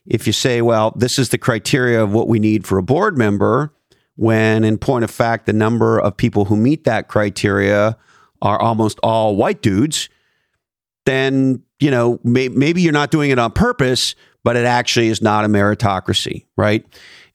if you say, well, this is the criteria of what we need for a board member, when in point of fact, the number of people who meet that criteria are almost all white dudes, then, you know, may- maybe you're not doing it on purpose, but it actually is not a meritocracy, right?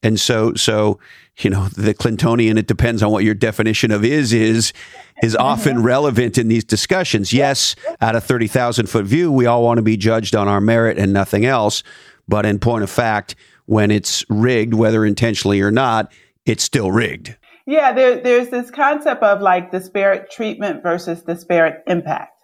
And so, so, you know, the Clintonian, it depends on what your definition of is, is, is often relevant in these discussions. Yes, at a 30,000 foot view, we all want to be judged on our merit and nothing else. But in point of fact, when it's rigged, whether intentionally or not, it's still rigged. Yeah, there, there's this concept of like disparate treatment versus disparate impact.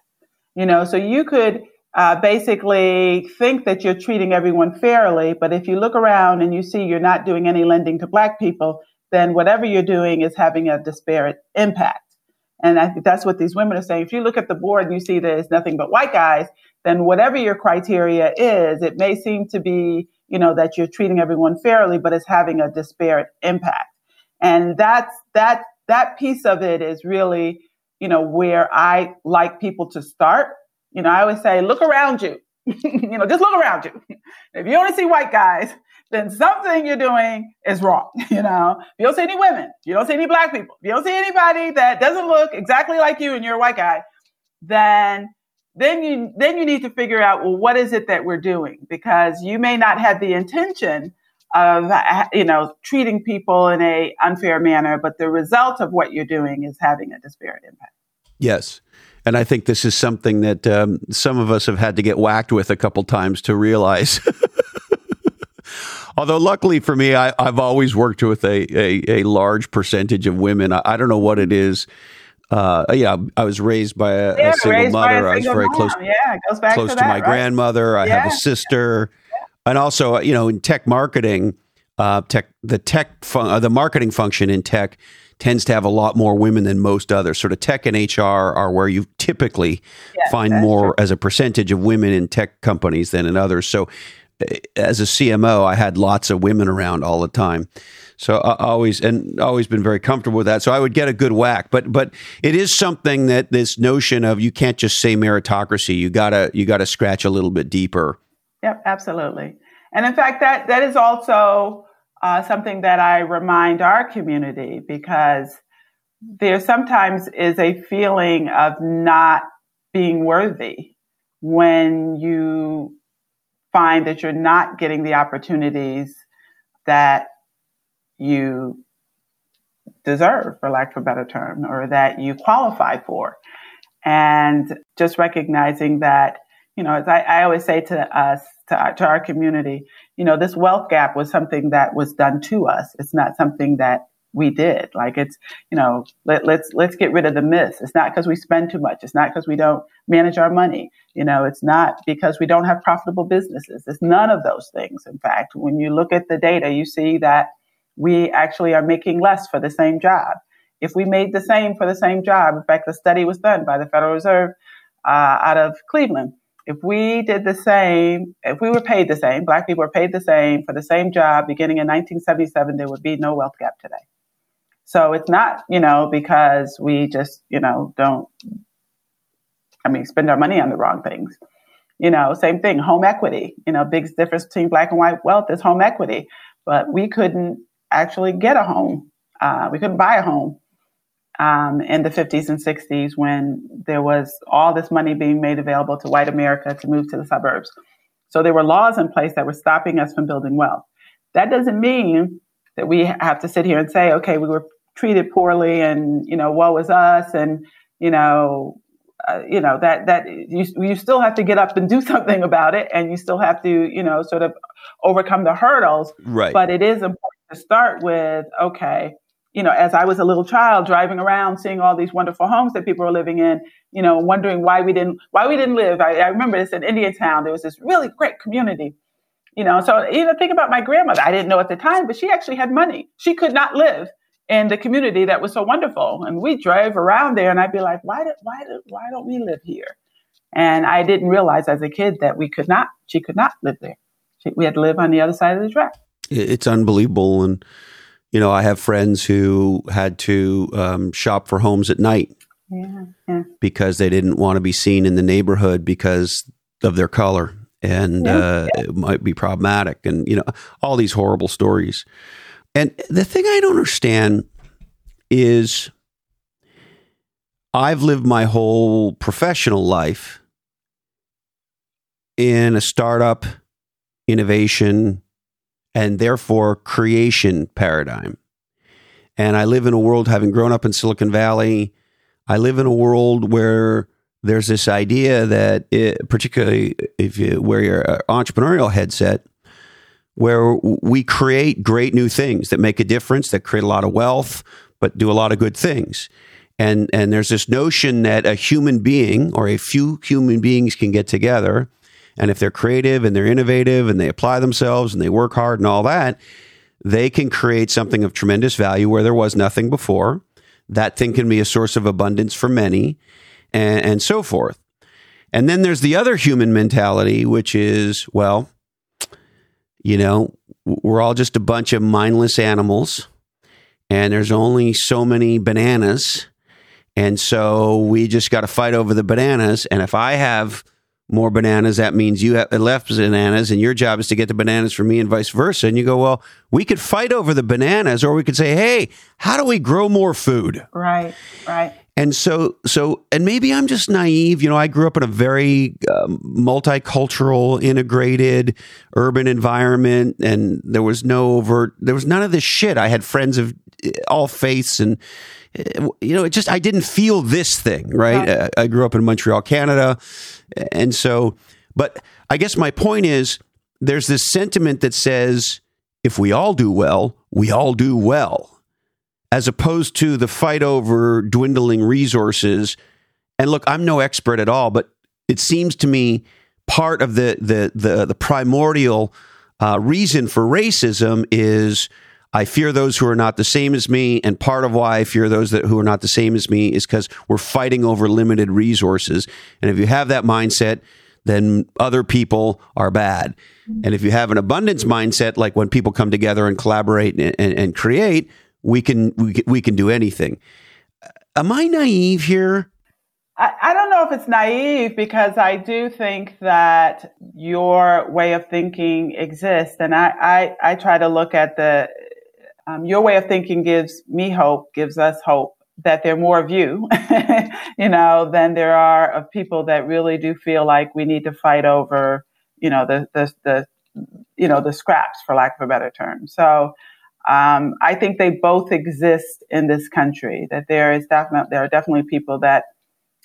You know, so you could uh, basically think that you're treating everyone fairly, but if you look around and you see you're not doing any lending to black people, then whatever you're doing is having a disparate impact. And I think that's what these women are saying. If you look at the board and you see there's nothing but white guys, then whatever your criteria is, it may seem to be, you know, that you're treating everyone fairly, but it's having a disparate impact. And that's that that piece of it is really, you know, where I like people to start. You know, I always say, look around you. you know, just look around you. If you only see white guys, then something you're doing is wrong. You know, if you don't see any women, you don't see any black people, you don't see anybody that doesn't look exactly like you and you're a white guy, then then you then you need to figure out well what is it that we're doing because you may not have the intention of you know treating people in a unfair manner but the result of what you're doing is having a disparate impact yes and i think this is something that um, some of us have had to get whacked with a couple times to realize although luckily for me I, have always worked with a, a, a, large percentage of women I, I don't know what it is uh, yeah, I was raised by a, yeah, a single mother. I was very mom. close, yeah, close to, to that, my right? grandmother. I yeah. have a sister, and also, you know, in tech marketing, uh, tech the tech fun- uh, the marketing function in tech tends to have a lot more women than most others. Sort of tech and HR are where you typically find more true. as a percentage of women in tech companies than in others. So, eh, as a CMO, I had lots of women around all the time. So I always and always been very comfortable with that. So I would get a good whack. But but it is something that this notion of you can't just say meritocracy. You gotta you gotta scratch a little bit deeper. Yep, absolutely. And in fact, that that is also uh, something that I remind our community because there sometimes is a feeling of not being worthy when you find that you're not getting the opportunities that you deserve, for lack of a better term, or that you qualify for. And just recognizing that, you know, as I, I always say to us, to to our community, you know, this wealth gap was something that was done to us. It's not something that we did. Like it's, you know, let, let's let's get rid of the myths. It's not because we spend too much. It's not because we don't manage our money. You know, it's not because we don't have profitable businesses. It's none of those things. In fact, when you look at the data, you see that we actually are making less for the same job. If we made the same for the same job, in fact, the study was done by the Federal Reserve uh, out of Cleveland. If we did the same, if we were paid the same, black people were paid the same for the same job beginning in 1977, there would be no wealth gap today. So it's not, you know, because we just, you know, don't, I mean, spend our money on the wrong things. You know, same thing, home equity. You know, big difference between black and white wealth is home equity. But we couldn't actually get a home. Uh, we couldn't buy a home um, in the 50s and 60s when there was all this money being made available to white America to move to the suburbs. So there were laws in place that were stopping us from building wealth. That doesn't mean that we have to sit here and say, okay, we were treated poorly and, you know, woe was us and, you know, uh, you know that that you you still have to get up and do something about it and you still have to you know sort of overcome the hurdles right but it is important to start with okay you know, as I was a little child driving around, seeing all these wonderful homes that people were living in, you know, wondering why we didn't, why we didn't live. I, I remember this in Indiantown. There was this really great community, you know. So, you know, think about my grandmother. I didn't know at the time, but she actually had money. She could not live in the community that was so wonderful. And we drove around there, and I'd be like, why, did, why, did, why don't we live here? And I didn't realize as a kid that we could not, she could not live there. She, we had to live on the other side of the track. It's unbelievable. And, you know, I have friends who had to um, shop for homes at night yeah, yeah. because they didn't want to be seen in the neighborhood because of their color. And yeah, uh, it might be problematic. And, you know, all these horrible stories. And the thing I don't understand is I've lived my whole professional life in a startup innovation and therefore creation paradigm. And I live in a world, having grown up in Silicon Valley, I live in a world where there's this idea that, it, particularly if you wear your uh, entrepreneurial headset, where we create great new things that make a difference, that create a lot of wealth, but do a lot of good things. And and there's this notion that a human being or a few human beings can get together and if they're creative and they're innovative and they apply themselves and they work hard and all that, they can create something of tremendous value where there was nothing before. That thing can be a source of abundance for many and, and so forth. And then there's the other human mentality, which is, well, you know, we're all just a bunch of mindless animals and there's only so many bananas. And so we just got to fight over the bananas. And if I have more bananas, that means you have left bananas, and your job is to get the bananas for me, and vice versa. And you go, well, we could fight over the bananas, or we could say, hey, how do we grow more food? Right, right. And so, so, and maybe I'm just naive. You know, I grew up in a very um, multicultural, integrated urban environment, and there was no overt, there was none of this shit. I had friends of all faiths, and eh, you know, it just I didn't feel this thing. Right? right. I grew up in Montreal, Canada, and so, but I guess my point is, there's this sentiment that says, if we all do well, we all do well as opposed to the fight over dwindling resources. And look, I'm no expert at all, but it seems to me part of the the the, the primordial uh, reason for racism is I fear those who are not the same as me, and part of why I fear those that who are not the same as me is because we're fighting over limited resources. And if you have that mindset, then other people are bad. And if you have an abundance mindset, like when people come together and collaborate and, and, and create, we can we can, we can do anything. Uh, am I naive here? I, I don't know if it's naive because I do think that your way of thinking exists, and I I, I try to look at the um, your way of thinking gives me hope, gives us hope that there are more of you, you know, than there are of people that really do feel like we need to fight over, you know, the the the you know the scraps, for lack of a better term. So um, I think they both exist in this country. That there is definitely there are definitely people that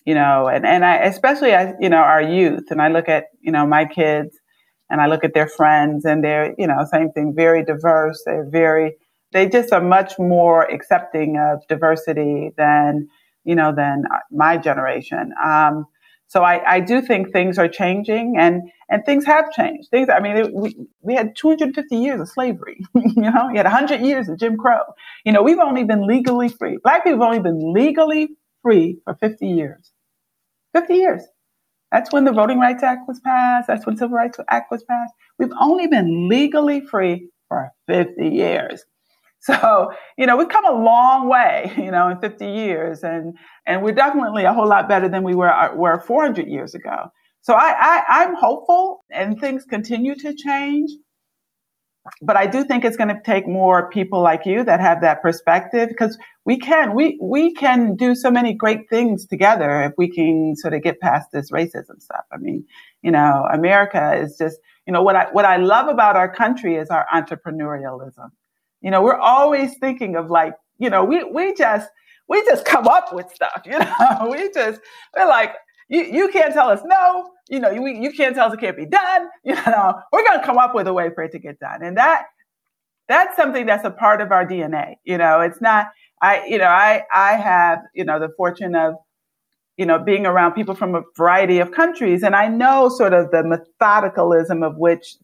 you know, and and I especially as you know our youth, and I look at you know my kids, and I look at their friends, and they're you know same thing, very diverse. They're very they just are much more accepting of diversity than you know than my generation. Um, so I, I do think things are changing and, and things have changed. Things, I mean, it, we, we had 250 years of slavery, you know, you had 100 years of Jim Crow. You know, we've only been legally free. Black people have only been legally free for 50 years. 50 years. That's when the Voting Rights Act was passed. That's when Civil Rights Act was passed. We've only been legally free for 50 years. So, you know, we've come a long way, you know, in 50 years and, and we're definitely a whole lot better than we were, uh, were 400 years ago. So I, I, I'm hopeful and things continue to change. But I do think it's going to take more people like you that have that perspective because we can, we, we can do so many great things together if we can sort of get past this racism stuff. I mean, you know, America is just, you know, what I, what I love about our country is our entrepreneurialism you know, we're always thinking of like, you know, we we just we just come up with stuff, you know. we just we're like, you, you can't tell us no, you know, you, you can't tell us it can't be done, you know. We're gonna come up with a way for it to get done. And that that's something that's a part of our DNA. You know, it's not, I, you know, I, I have, you know, the fortune of, you know, being around people from a variety of countries. And I know sort of the methodicalism of which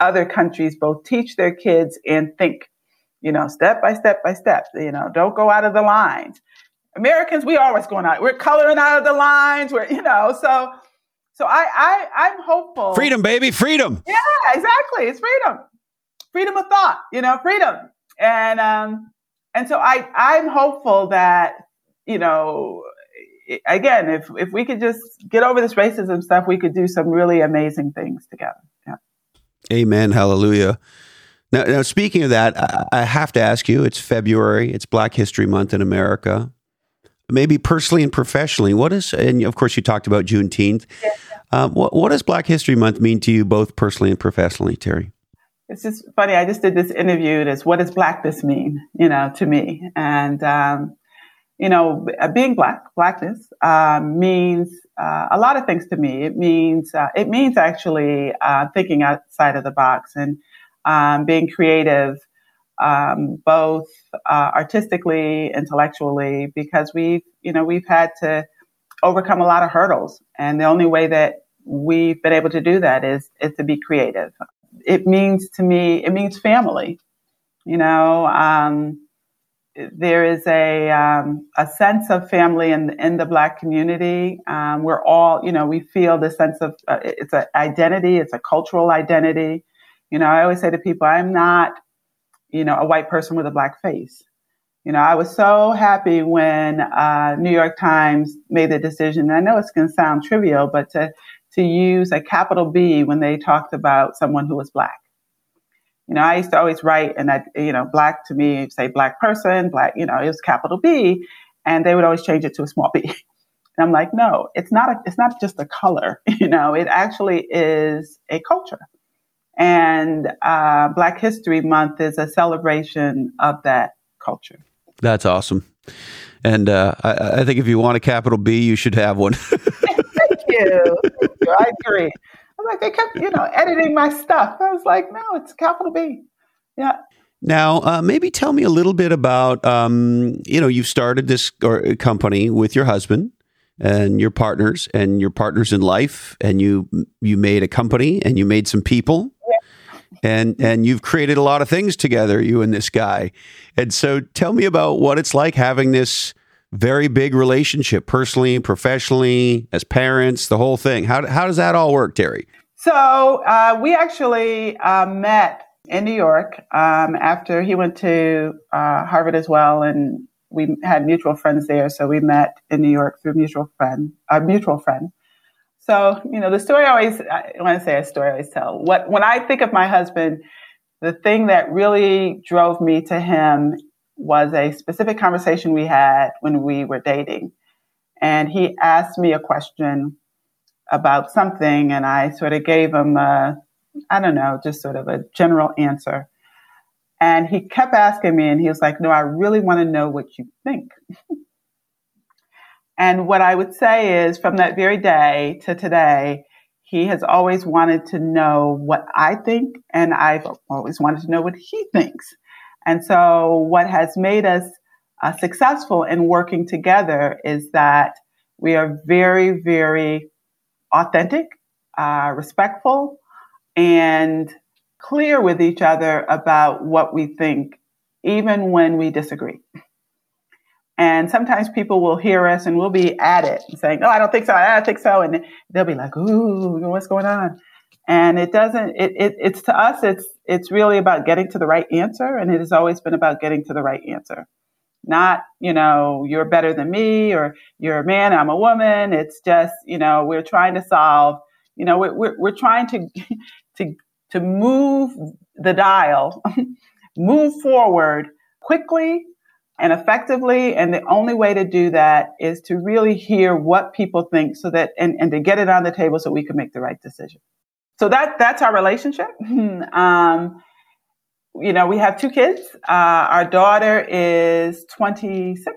other countries both teach their kids and think, you know, step by step by step, you know, don't go out of the lines. Americans, we always going out. We're coloring out of the lines. We're, you know, so, so I, I, I'm hopeful. Freedom, baby, freedom. Yeah, exactly. It's freedom, freedom of thought. You know, freedom, and um, and so I, I'm hopeful that you know, again, if if we could just get over this racism stuff, we could do some really amazing things together. Yeah. Amen. Hallelujah. Now, now speaking of that, I, I have to ask you. It's February. It's Black History Month in America maybe personally and professionally, what is, and of course you talked about Juneteenth. Yeah. Um, what, what does Black History Month mean to you, both personally and professionally, Teri? It's just funny. I just did this interview. It's what does blackness mean, you know, to me? And, um, you know, being black, blackness uh, means uh, a lot of things to me. It means uh, it means actually uh, thinking outside of the box and um, being creative um, both uh, artistically, intellectually, because we've, you know, we've had to overcome a lot of hurdles. And the only way that we've been able to do that is, is to be creative. It means to me, it means family. You know, um, there is a um, a sense of family in in the Black community. Um, we're all, you know, we feel the sense of uh, it's an identity, it's a cultural identity. You know, I always say to people, I'm not you know, a white person with a black face. You know, I was so happy when uh, New York Times made the decision. I know it's going to sound trivial, but to to use a capital B when they talked about someone who was black. You know, I used to always write, and I, you know, black to me, say black person, black. You know, it was capital B, and they would always change it to a small b. And I'm like, no, it's not. A, it's not just a color. You know, it actually is a culture. And uh, Black History Month is a celebration of that culture. That's awesome. And uh, I, I, think if you want a capital B, you should have one. Thank you. I agree. I'm like, they kept, you know, editing my stuff. I was like, no, it's capital B. Yeah. Now, uh, maybe tell me a little bit about, um, you know, you've started this or, company with your husband and your partners and your partners in life, and you you made a company and you made some people and and you've created a lot of things together, you and this guy. And so, tell me about what it's like having this very big relationship, personally, professionally, as parents, the whole thing. How how does that all work, Teri? So uh, we actually uh, met in New York um, after he went to uh, Harvard as well, and we had mutual friends there. So we met in New York through mutual friend, a mutual friend. So, you know, the story I always, I want to say a story I always tell. What, when I think of my husband, the thing that really drove me to him was a specific conversation we had when we were dating. And he asked me a question about something, and I sort of gave him a, I don't know, just sort of a general answer. And he kept asking me, and he was like, No, I really want to know what you think. And what I would say is from that very day to today, he has always wanted to know what I think, and I've always wanted to know what he thinks. And so, what has made us uh, successful in working together is that we are very, very authentic, uh, respectful, and clear with each other about what we think, even when we disagree. And sometimes people will hear us and we'll be at it saying, "No, I don't think so. I don't think so," and they'll be like, "Ooh, what's going on?" And it doesn't. It, it it's to us. It's it's really about getting to the right answer, and it has always been about getting to the right answer. Not, you know, you're better than me, or you're a man, I'm a woman. It's just, you know, we're trying to solve. You know, we're we're, we're trying to to to move the dial, move forward quickly and effectively. And the only way to do that is to really hear what people think so that, and, and to get it on the table so we can make the right decision. So that, that's our relationship. um, you know, we have two kids. Uh, our daughter is 26.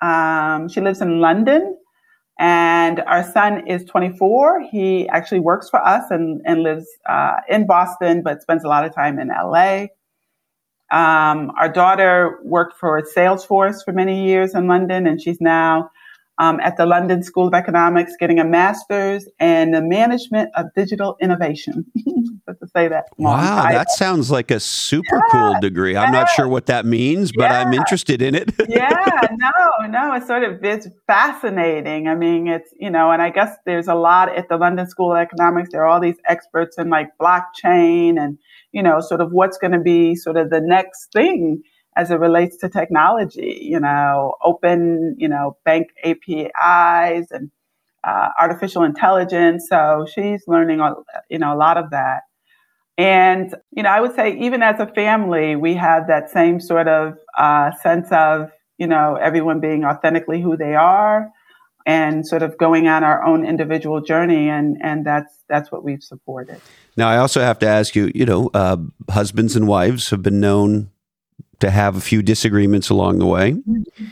Um, she lives in London. And our son is 24. He actually works for us and, and lives uh, in Boston, but spends a lot of time in LA. Um, our daughter worked for Salesforce for many years in London, and she's now um, at the London School of Economics, getting a master's in the management of digital innovation. to say that. Wow, that sounds like a super yeah, cool degree. I'm not sure what that means, but yeah. I'm interested in it. yeah, no, no, it's sort of it's fascinating. I mean, it's you know, and I guess there's a lot at the London School of Economics. There are all these experts in like blockchain and you know, sort of what's going to be sort of the next thing as it relates to technology, you know, open, you know, bank APIs and uh, artificial intelligence. So she's learning, you know, a lot of that. And, you know, I would say even as a family, we have that same sort of uh, sense of, you know, everyone being authentically who they are and sort of going on our own individual journey. And, and that's, that's what we've supported. Now, I also have to ask you, you know, uh, husbands and wives have been known to have a few disagreements along the way. Mm-hmm.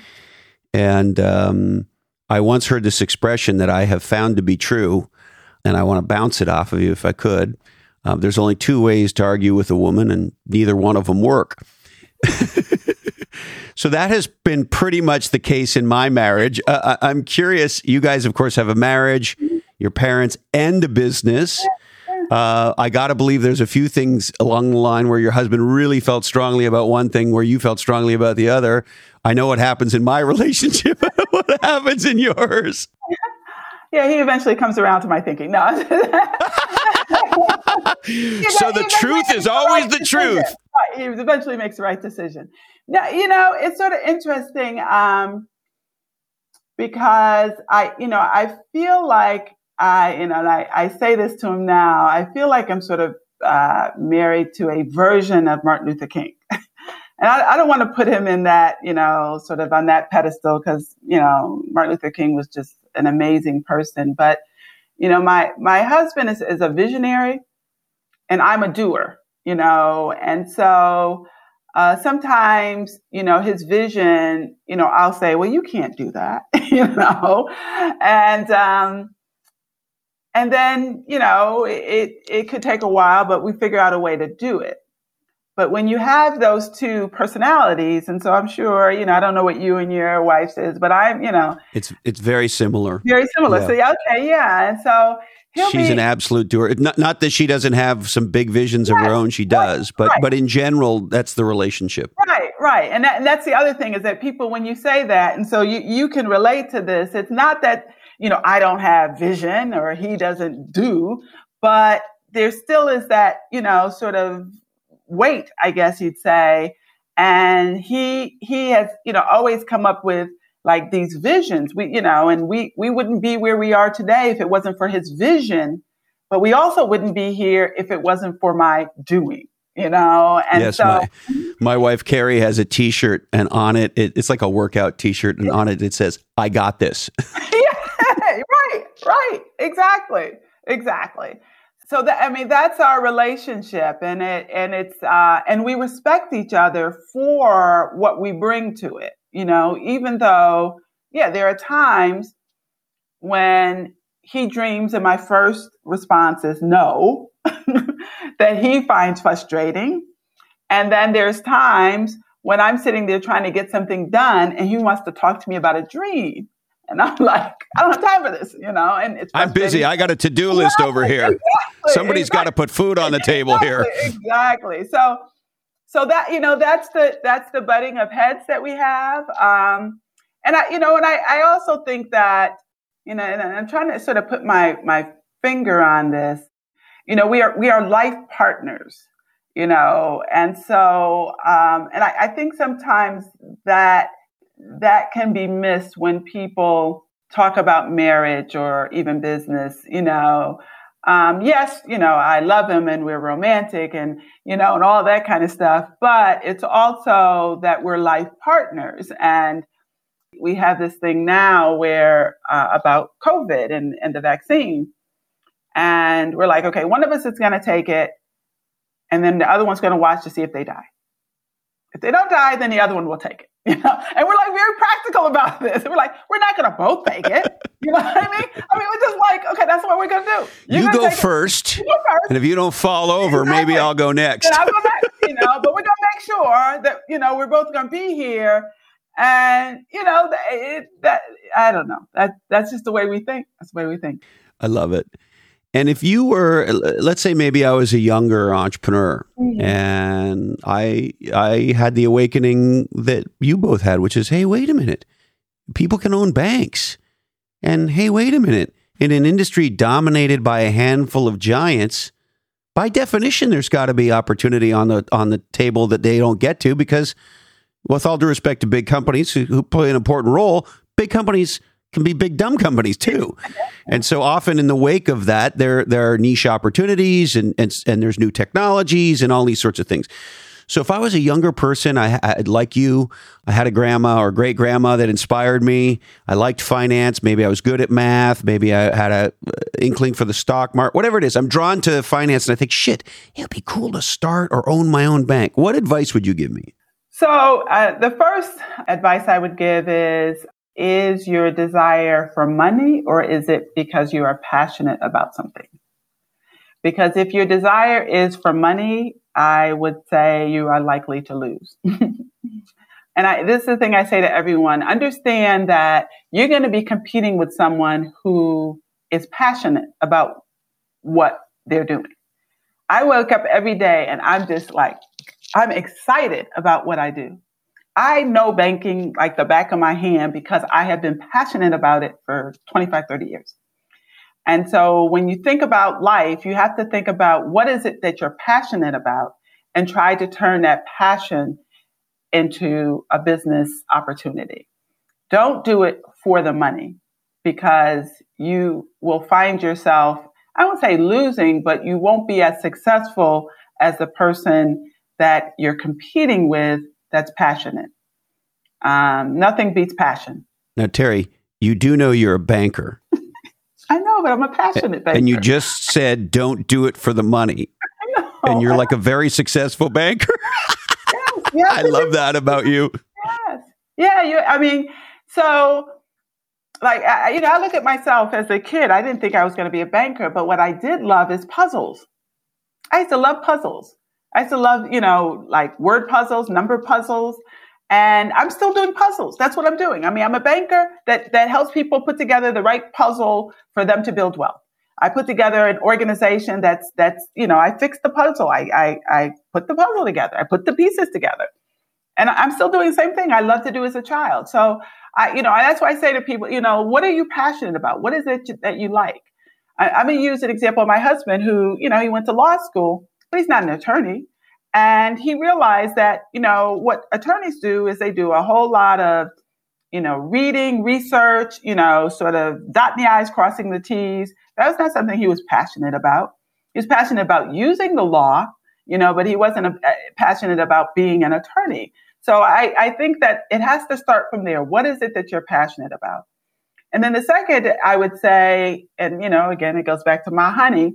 And um, I once heard this expression that I have found to be true, and I want to bounce it off of you if I could. Um, there's only two ways to argue with a woman, and neither one of them work. so that has been pretty much the case in my marriage. Uh, I'm curious. You guys, of course, have a marriage, your parents, and a business. Uh, I got to believe there's a few things along the line where your husband really felt strongly about one thing, where you felt strongly about the other. I know what happens in my relationship. what happens in yours? Yeah, he eventually comes around to my thinking. No. so the truth is always right the decision. truth. Right. He eventually makes the right decision. Now, you know, it's sort of interesting um, because I, you know, I feel like I, you know, I, I say this to him now. I feel like I'm sort of uh, married to a version of Martin Luther King. and I, I, don't want to put him in that, you know, sort of on that pedestal because, you know, Martin Luther King was just an amazing person. But, you know, my, my husband is, is a visionary and I'm a doer, you know, and so uh, sometimes, you know, his vision, you know, I'll say, well, you can't do that, you know, and, um, and then, you know, it, it could take a while, but we figure out a way to do it. But when you have those two personalities, and so I'm sure, you know, I don't know what you and your wife is, but I'm, you know, it's it's very similar. Very similar. Yeah. So yeah, okay, yeah, and so she's be, an absolute doer. Not not that she doesn't have some big visions of her own, she does, right, but right. but in general, that's the relationship. Right, right, and that, and that's the other thing is that people, when you say that, and so you you can relate to this. It's not that you know, I don't have vision or he doesn't do, but there still is that, you know, sort of weight, I guess you'd say. And he, he has, you know, always come up with like these visions. We, you know, and we, we wouldn't be where we are today if it wasn't for his vision, but we also wouldn't be here if it wasn't for my doing you know and yes, so my, my wife carrie has a t-shirt and on it, it, it's like a workout t-shirt and on it it says i got this yeah, right, right. Exactly. Exactly. So that I mean that's our relationship and it and it's uh and we respect each other for what we bring to it. You know, even though yeah, there are times when he dreams and my first response is no that he finds frustrating. And then there's times when I'm sitting there trying to get something done and he wants to talk to me about a dream. And I'm like, I don't have time for this, you know. And it's I'm busy. I got a to do list over here. Exactly, Somebody's exactly. got to put food on the table here. Exactly. So, so that you know, that's the that's the butting of heads that we have. Um, and I, you know, and I, I also think that you know, and I'm trying to sort of put my my finger on this. You know, we are we are life partners. You know, and so, um, and I, I think sometimes that that can be missed when people talk about marriage or even business, you know. Um, yes, you know, I love him and we're romantic and, you know, and all that kind of stuff, but it's also that we're life partners. And we have this thing now where uh, about COVID and, and the vaccine. And we're like, okay, one of us is going to take it, and then the other one's going to watch to see if they die. If they don't die, then the other one will take it. You know? And we're like very practical about this. And we're like, we're not going to both take it. You know what I mean? I mean, we're just like, okay, that's what we're going to do. You're you go first, you go first. And if you don't fall over, exactly. maybe I'll go next. And I'll go next, you know, but we're going to make sure that you know we're both going to be here. And you know, it, that I don't know. That that's just the way we think. That's the way we think. I love it. And if you were, let's say, maybe I was a younger entrepreneur, mm-hmm. and I I had the awakening that you both had, which is, hey, wait a minute, people can own banks, and hey, wait a minute, in an industry dominated by a handful of giants, by definition, there's got to be opportunity on the on the table that they don't get to because, with all due respect to big companies who, who play an important role, big companies can be big dumb companies too. And so often in the wake of that, there there are niche opportunities and and, and there's new technologies and all these sorts of things. So if I was a younger person, I, I like you, I had a grandma or great grandma that inspired me. I liked finance. Maybe I was good at math. Maybe I had a uh, inkling for the stock market. Whatever it is, I'm drawn to finance, and I think, shit, it'd be cool to start or own my own bank. What advice would you give me? So uh, the first advice I would give is is your desire for money or is it because you are passionate about something? Because if your desire is for money, I would say you are likely to lose. and I, this is the thing I say to everyone understand that you're going to be competing with someone who is passionate about what they're doing. I wake up every day and I'm just like, I'm excited about what I do. I know banking like the back of my hand because I have been passionate about it for 25, 30 years. And so when you think about life, you have to think about what is it that you're passionate about and try to turn that passion into a business opportunity. Don't do it for the money because you will find yourself, I won't say losing, but you won't be as successful as the person that you're competing with that's passionate. Um, nothing beats passion. Now, Teri, you do know you're a banker. I know, but I'm a passionate banker. And you just said, don't do it for the money. I know. And you're like a very successful banker. yes, yes, I love that about you. Yes. Yeah. You, I mean, so like, I, you know, I look at myself as a kid. I didn't think I was going to be a banker, but what I did love is puzzles. I used to love puzzles. I used to love, you know, like word puzzles, number puzzles. And I'm still doing puzzles. That's what I'm doing. I mean, I'm a banker that, that helps people put together the right puzzle for them to build wealth. I put together an organization that's, that's, you know, I fix the puzzle. I, I, I put the puzzle together. I put the pieces together. And I'm still doing the same thing I love to do as a child. So I, you know, that's why I say to people, you know, what are you passionate about? What is it that you like? I, I'm to use an example of my husband who, you know, he went to law school, but he's not an attorney. And he realized that, you know, what attorneys do is they do a whole lot of, you know, reading, research, you know, sort of dotting the I's, crossing the T's. That was not something he was passionate about. He was passionate about using the law, you know, but he wasn't a, a, passionate about being an attorney. So I, I think that it has to start from there. What is it that you're passionate about? And then the second, I would say, and you know, again, it goes back to my honey,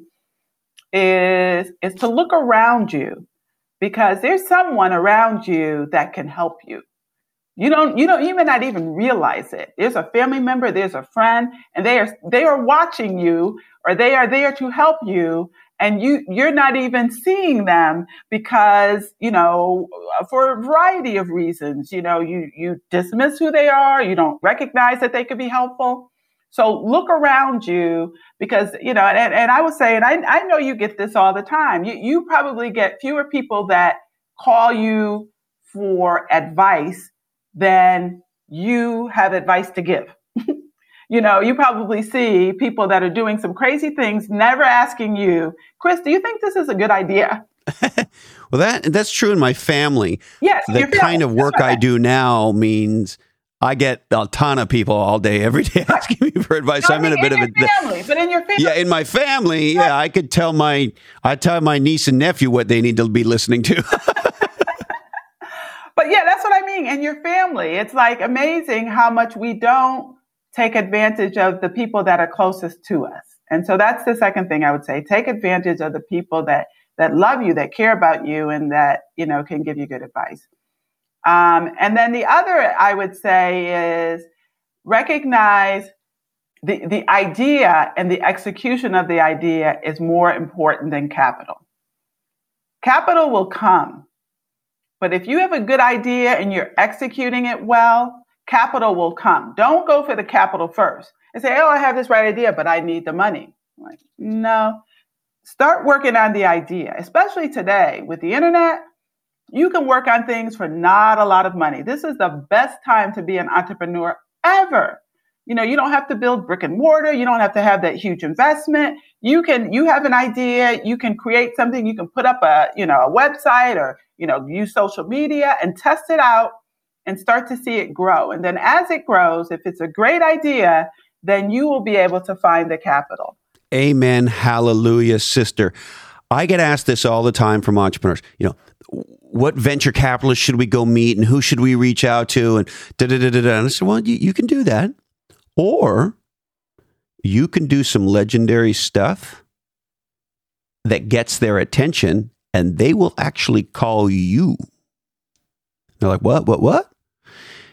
is is to look around you because there's someone around you that can help you. You don't, you don't, you may not even realize it. There's a family member, there's a friend, and they are, they are watching you or they are there to help you. And you, you're not even seeing them because, you know, for a variety of reasons, you know, you, you dismiss who they are. You don't recognize that they could be helpful. So look around you because, you know, and, and I would say, and I, I know you get this all the time. You, you probably get fewer people that call you for advice than you have advice to give. you know, you probably see people that are doing some crazy things, never asking you, Chris, do you think this is a good idea? well, that that's true in my family. Yes, the kind of work I do now means I get a ton of people all day, every day asking me for advice. I'm in a bit of a family, but in your family, yeah, in my family, yeah, I could tell my I tell my niece and nephew what they need to be listening to. but yeah, that's what I mean. In your family, it's like amazing how much we don't take advantage of the people that are closest to us. And so that's the second thing I would say: take advantage of the people that that love you, that care about you, and that you know can give you good advice. Um, and then the other I would say is recognize the, the idea and the execution of the idea is more important than capital. Capital will come, But if you have a good idea and you're executing it well, capital will come. Don't go for the capital first and say, oh, I have this right idea, but I need the money. Like, no. Start working on the idea, especially today with the internet. You can work on things for not a lot of money. This is the best time to be an entrepreneur ever. You know, you don't have to build brick and mortar. You don't have to have that huge investment. You can, you have an idea. You can create something. You can put up a, you know, a website or, you know, use social media and test it out and start to see it grow. And then as it grows, if it's a great idea, then you will be able to find the capital. Amen. Hallelujah, sister. I get asked this all the time from entrepreneurs. You know, what venture capitalist should we go meet and who should we reach out to? And da da da da da. And I said, well, you, you can do that. Or you can do some legendary stuff that gets their attention and they will actually call you. They're like, what, what, what?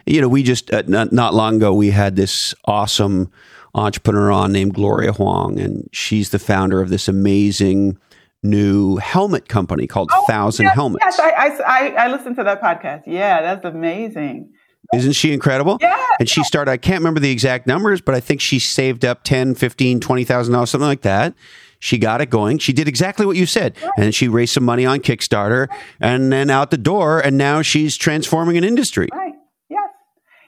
You know, we just, uh, not, not long ago, we had this awesome entrepreneur on named Gloria Hwang, and she's the founder of this amazing new helmet company called oh, Thousand yes, Helmets. Yes, I, I, I listened to that podcast. Yeah, that's amazing. Isn't she incredible? Yeah. And she started, I can't remember the exact numbers, but I think she saved up 10, 15, $20,000, something like that. She got it going. She did exactly what you said. Right. And she raised some money on Kickstarter and then out the door. And now she's transforming an industry. Right. Yes.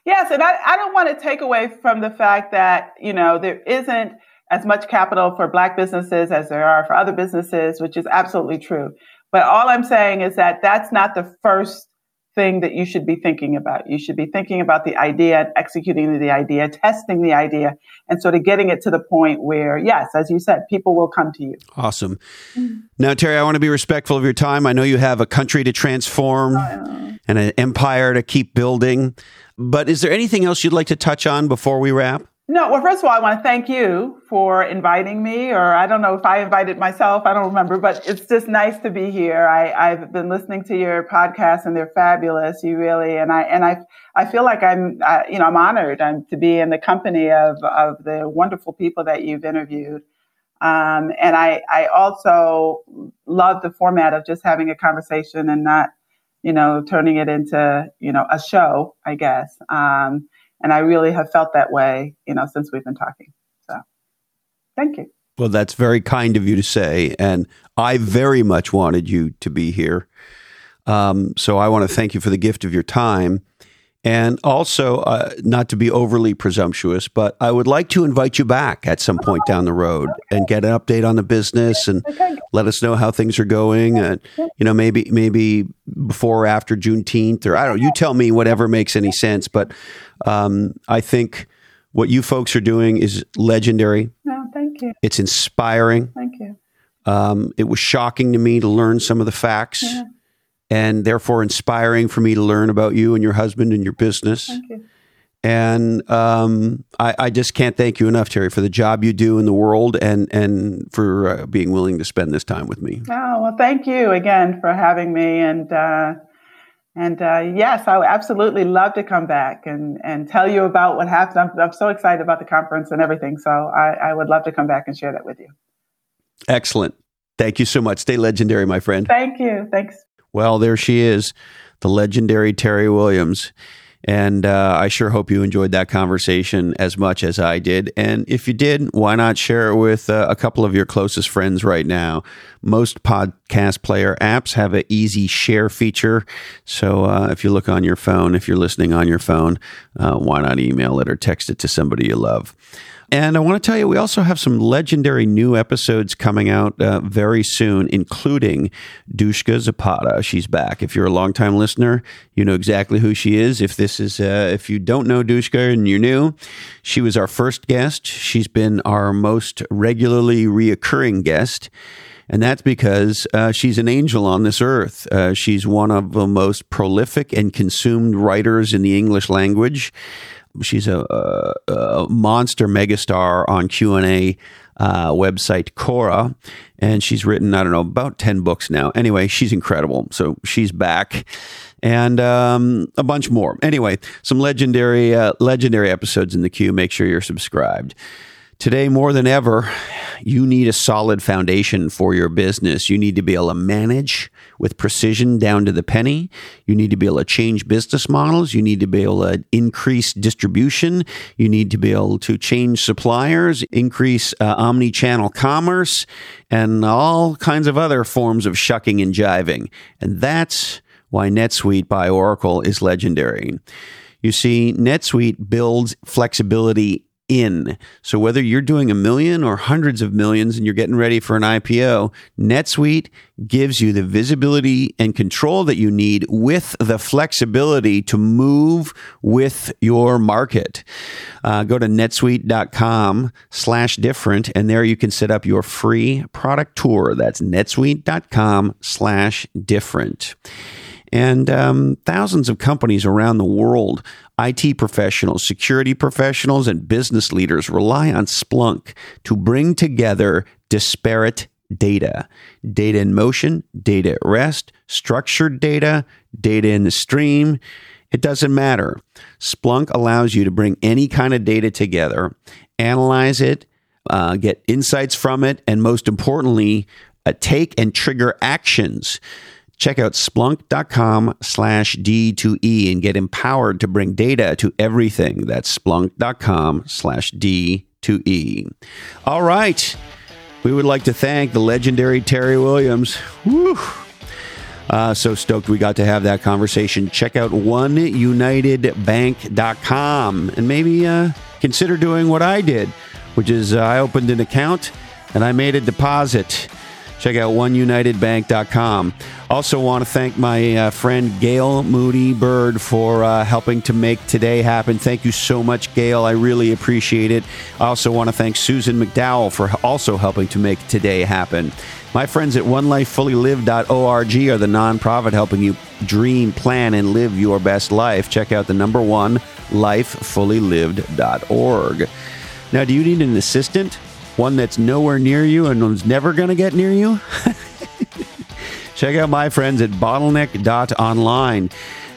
Yes. And I, I don't want to take away from the fact that, you know, there isn't as much capital for black businesses as there are for other businesses, which is absolutely true. But all I'm saying is that that's not the first thing that you should be thinking about. You should be thinking about the idea and executing the idea, testing the idea, and sort of getting it to the point where, yes, as you said, people will come to you. Awesome. Mm-hmm. Now, Teri, I want to be respectful of your time. I know you have a country to transform and an empire to keep building. But is there anything else you'd like to touch on before we wrap? No, well, first of all, I want to thank you for inviting me, or I don't know if I invited myself, I don't remember, but it's just nice to be here. I, have been listening to your podcast and they're fabulous. You really, and I, and I, I feel like I'm, you know, I'm honored I'm, to be in the company of, of the wonderful people that you've interviewed. Um, and I, I also love the format of just having a conversation and not, you know, turning it into, you know, a show, I guess. Um, and I really have felt that way, you know, since we've been talking. So thank you. Well, that's very kind of you to say. And I very much wanted you to be here. Um, so I want to thank you for the gift of your time. And also, uh, not to be overly presumptuous, but I would like to invite you back at some point down the road and get an update on the business and let us know how things are going. And you know, maybe maybe before or after Juneteenth, or I don't. know. You tell me whatever makes any sense. But um, I think what you folks are doing is legendary. No, thank you. It's inspiring. Thank you. Um, it was shocking to me to learn some of the facts. Yeah and therefore inspiring for me to learn about you and your husband and your business. Thank you. And um, I, I, just can't thank you enough, Teri, for the job you do in the world and and for uh, being willing to spend this time with me. Oh well, thank you again for having me, and uh, and uh, yes, I would absolutely love to come back and and tell you about what happened. I'm, I'm so excited about the conference and everything, so I, I would love to come back and share that with you. Excellent. Thank you so much. Stay legendary, my friend. Thank you. Thanks. Well, there she is, the legendary Teri Williams. And uh, I sure hope you enjoyed that conversation as much as I did. And if you did, why not share it with uh, a couple of your closest friends right now? Most podcast player apps have an easy share feature. So uh, if you look on your phone, if you're listening on your phone, uh, why not email it or text it to somebody you love? And I want to tell you, we also have some legendary new episodes coming out uh, very soon, including Dushka Zapata. She's back. If you're a longtime listener, you know exactly who she is. If this is, uh, if you don't know Dushka and you're new, she was our first guest. She's been our most regularly reoccurring guest. And that's because uh, she's an angel on this earth. Uh, she's one of the most prolific and consumed writers in the English language she's a, a, a monster megastar on Q and A uh, website Quora, and she's written I don't know about ten books now. Anyway, she's incredible. So she's back, and um, a bunch more. Anyway, some legendary uh, legendary episodes in the queue. Make sure you're subscribed. Today, more than ever, you need a solid foundation for your business. You need to be able to manage with precision down to the penny. You need to be able to change business models. You need to be able to increase distribution. You need to be able to change suppliers, increase uh, omni channel commerce, and all kinds of other forms of shucking and jiving. And that's why NetSuite by Oracle is legendary. You see, NetSuite builds flexibility in. So whether you're doing a million or hundreds of millions and you're getting ready for an IPO, NetSuite gives you the visibility and control that you need with the flexibility to move with your market. Uh, go to netsuite.com slash different and there you can set up your free product tour. That's netsuite.com slash different. And um, thousands of companies around the world, IT professionals, security professionals, and business leaders rely on Splunk to bring together disparate data data in motion, data at rest, structured data, data in the stream. It doesn't matter. Splunk allows you to bring any kind of data together, analyze it, uh, get insights from it, and most importantly, uh, take and trigger actions Check out splunk.com slash D2E and get empowered to bring data to everything. That's splunk.com slash D2E. All right. We would like to thank the legendary Teri Williams. Woo. Uh, so stoked we got to have that conversation. Check out oneunitedbank.com and maybe uh, consider doing what I did, which is uh, I opened an account and I made a deposit. Check out oneunitedbank.com. Also, want to thank my uh, friend Gail Moody Byrd for uh, helping to make today happen. Thank you so much, Gail. I really appreciate it. I also want to thank Susan McDowell for also helping to make today happen. My friends at onelifefullylive.org are the nonprofit helping you dream, plan, and live your best life. Check out the number one, lifefullylived.org. Now, do you need an assistant? One that's nowhere near you and one's never going to get near you? Check out my friends at bottleneck.online.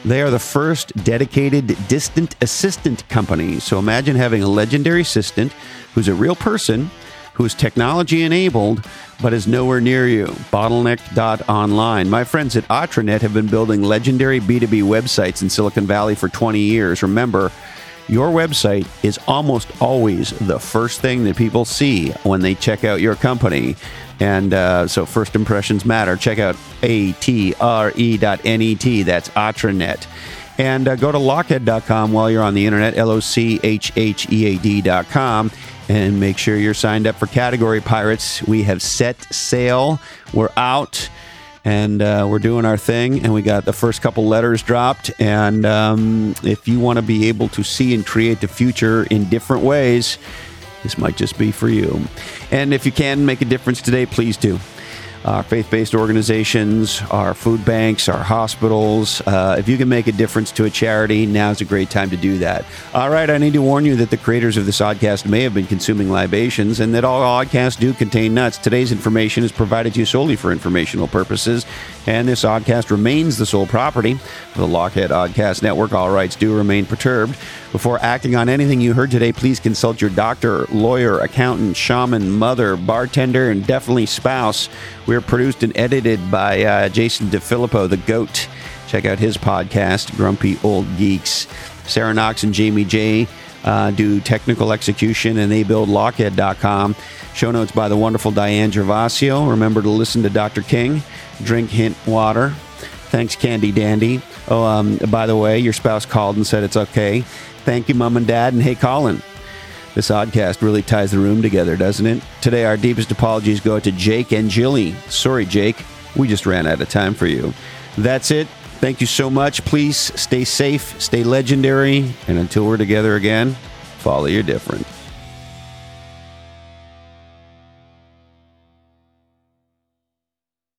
They are the first dedicated distant assistant company. So imagine having a legendary assistant who's a real person, who's technology enabled, but is nowhere near you. Bottleneck.online. My friends at Atrenet have been building legendary B2B websites in Silicon Valley for 20 years. Remember, your website is almost always the first thing that people see when they check out your company. And uh, so first impressions matter. Check out atre.net. That's Atrenet. And uh, go to lochhead.com while you're on the internet, L O C H H E A D.com, and make sure you're signed up for Category Pirates. We have set sail. We're out and uh, we're doing our thing. And we got the first couple letters dropped. And um, if you want to be able to see and create the future in different ways, this might just be for you. And if you can make a difference today, please do our faith based organizations, our food banks, our hospitals. Uh, if you can make a difference to a charity, now's a great time to do that. All right, I need to warn you that the creators of this oddcast may have been consuming libations and that all oddcasts do contain nuts. Today's information is provided to you solely for informational purposes, and this oddcast remains the sole property of the Lochhead Oddcast Network. All rights do remain perturbed. Before acting on anything you heard today, please consult your doctor, lawyer, accountant, shaman, mother, bartender, and definitely spouse. We're produced and edited by uh, Jason DeFilippo, the GOAT. Check out his podcast, Grumpy Old Geeks. Sarah Knox and Jamie J uh, do technical execution, and they build Lochhead.com. Show notes by the wonderful Diane Gervasio. Remember to listen to Dr. King. Drink hint water. Thanks, Candy Dandy. Oh, um, by the way, your spouse called and said it's okay. Thank you, Mom and Dad. And hey, Colin. This oddcast really ties the room together, doesn't it? Today, our deepest apologies go to Jake and Jilly. Sorry, Jake. We just ran out of time for you. That's it. Thank you so much. Please stay safe, stay legendary, and until we're together again, follow your different.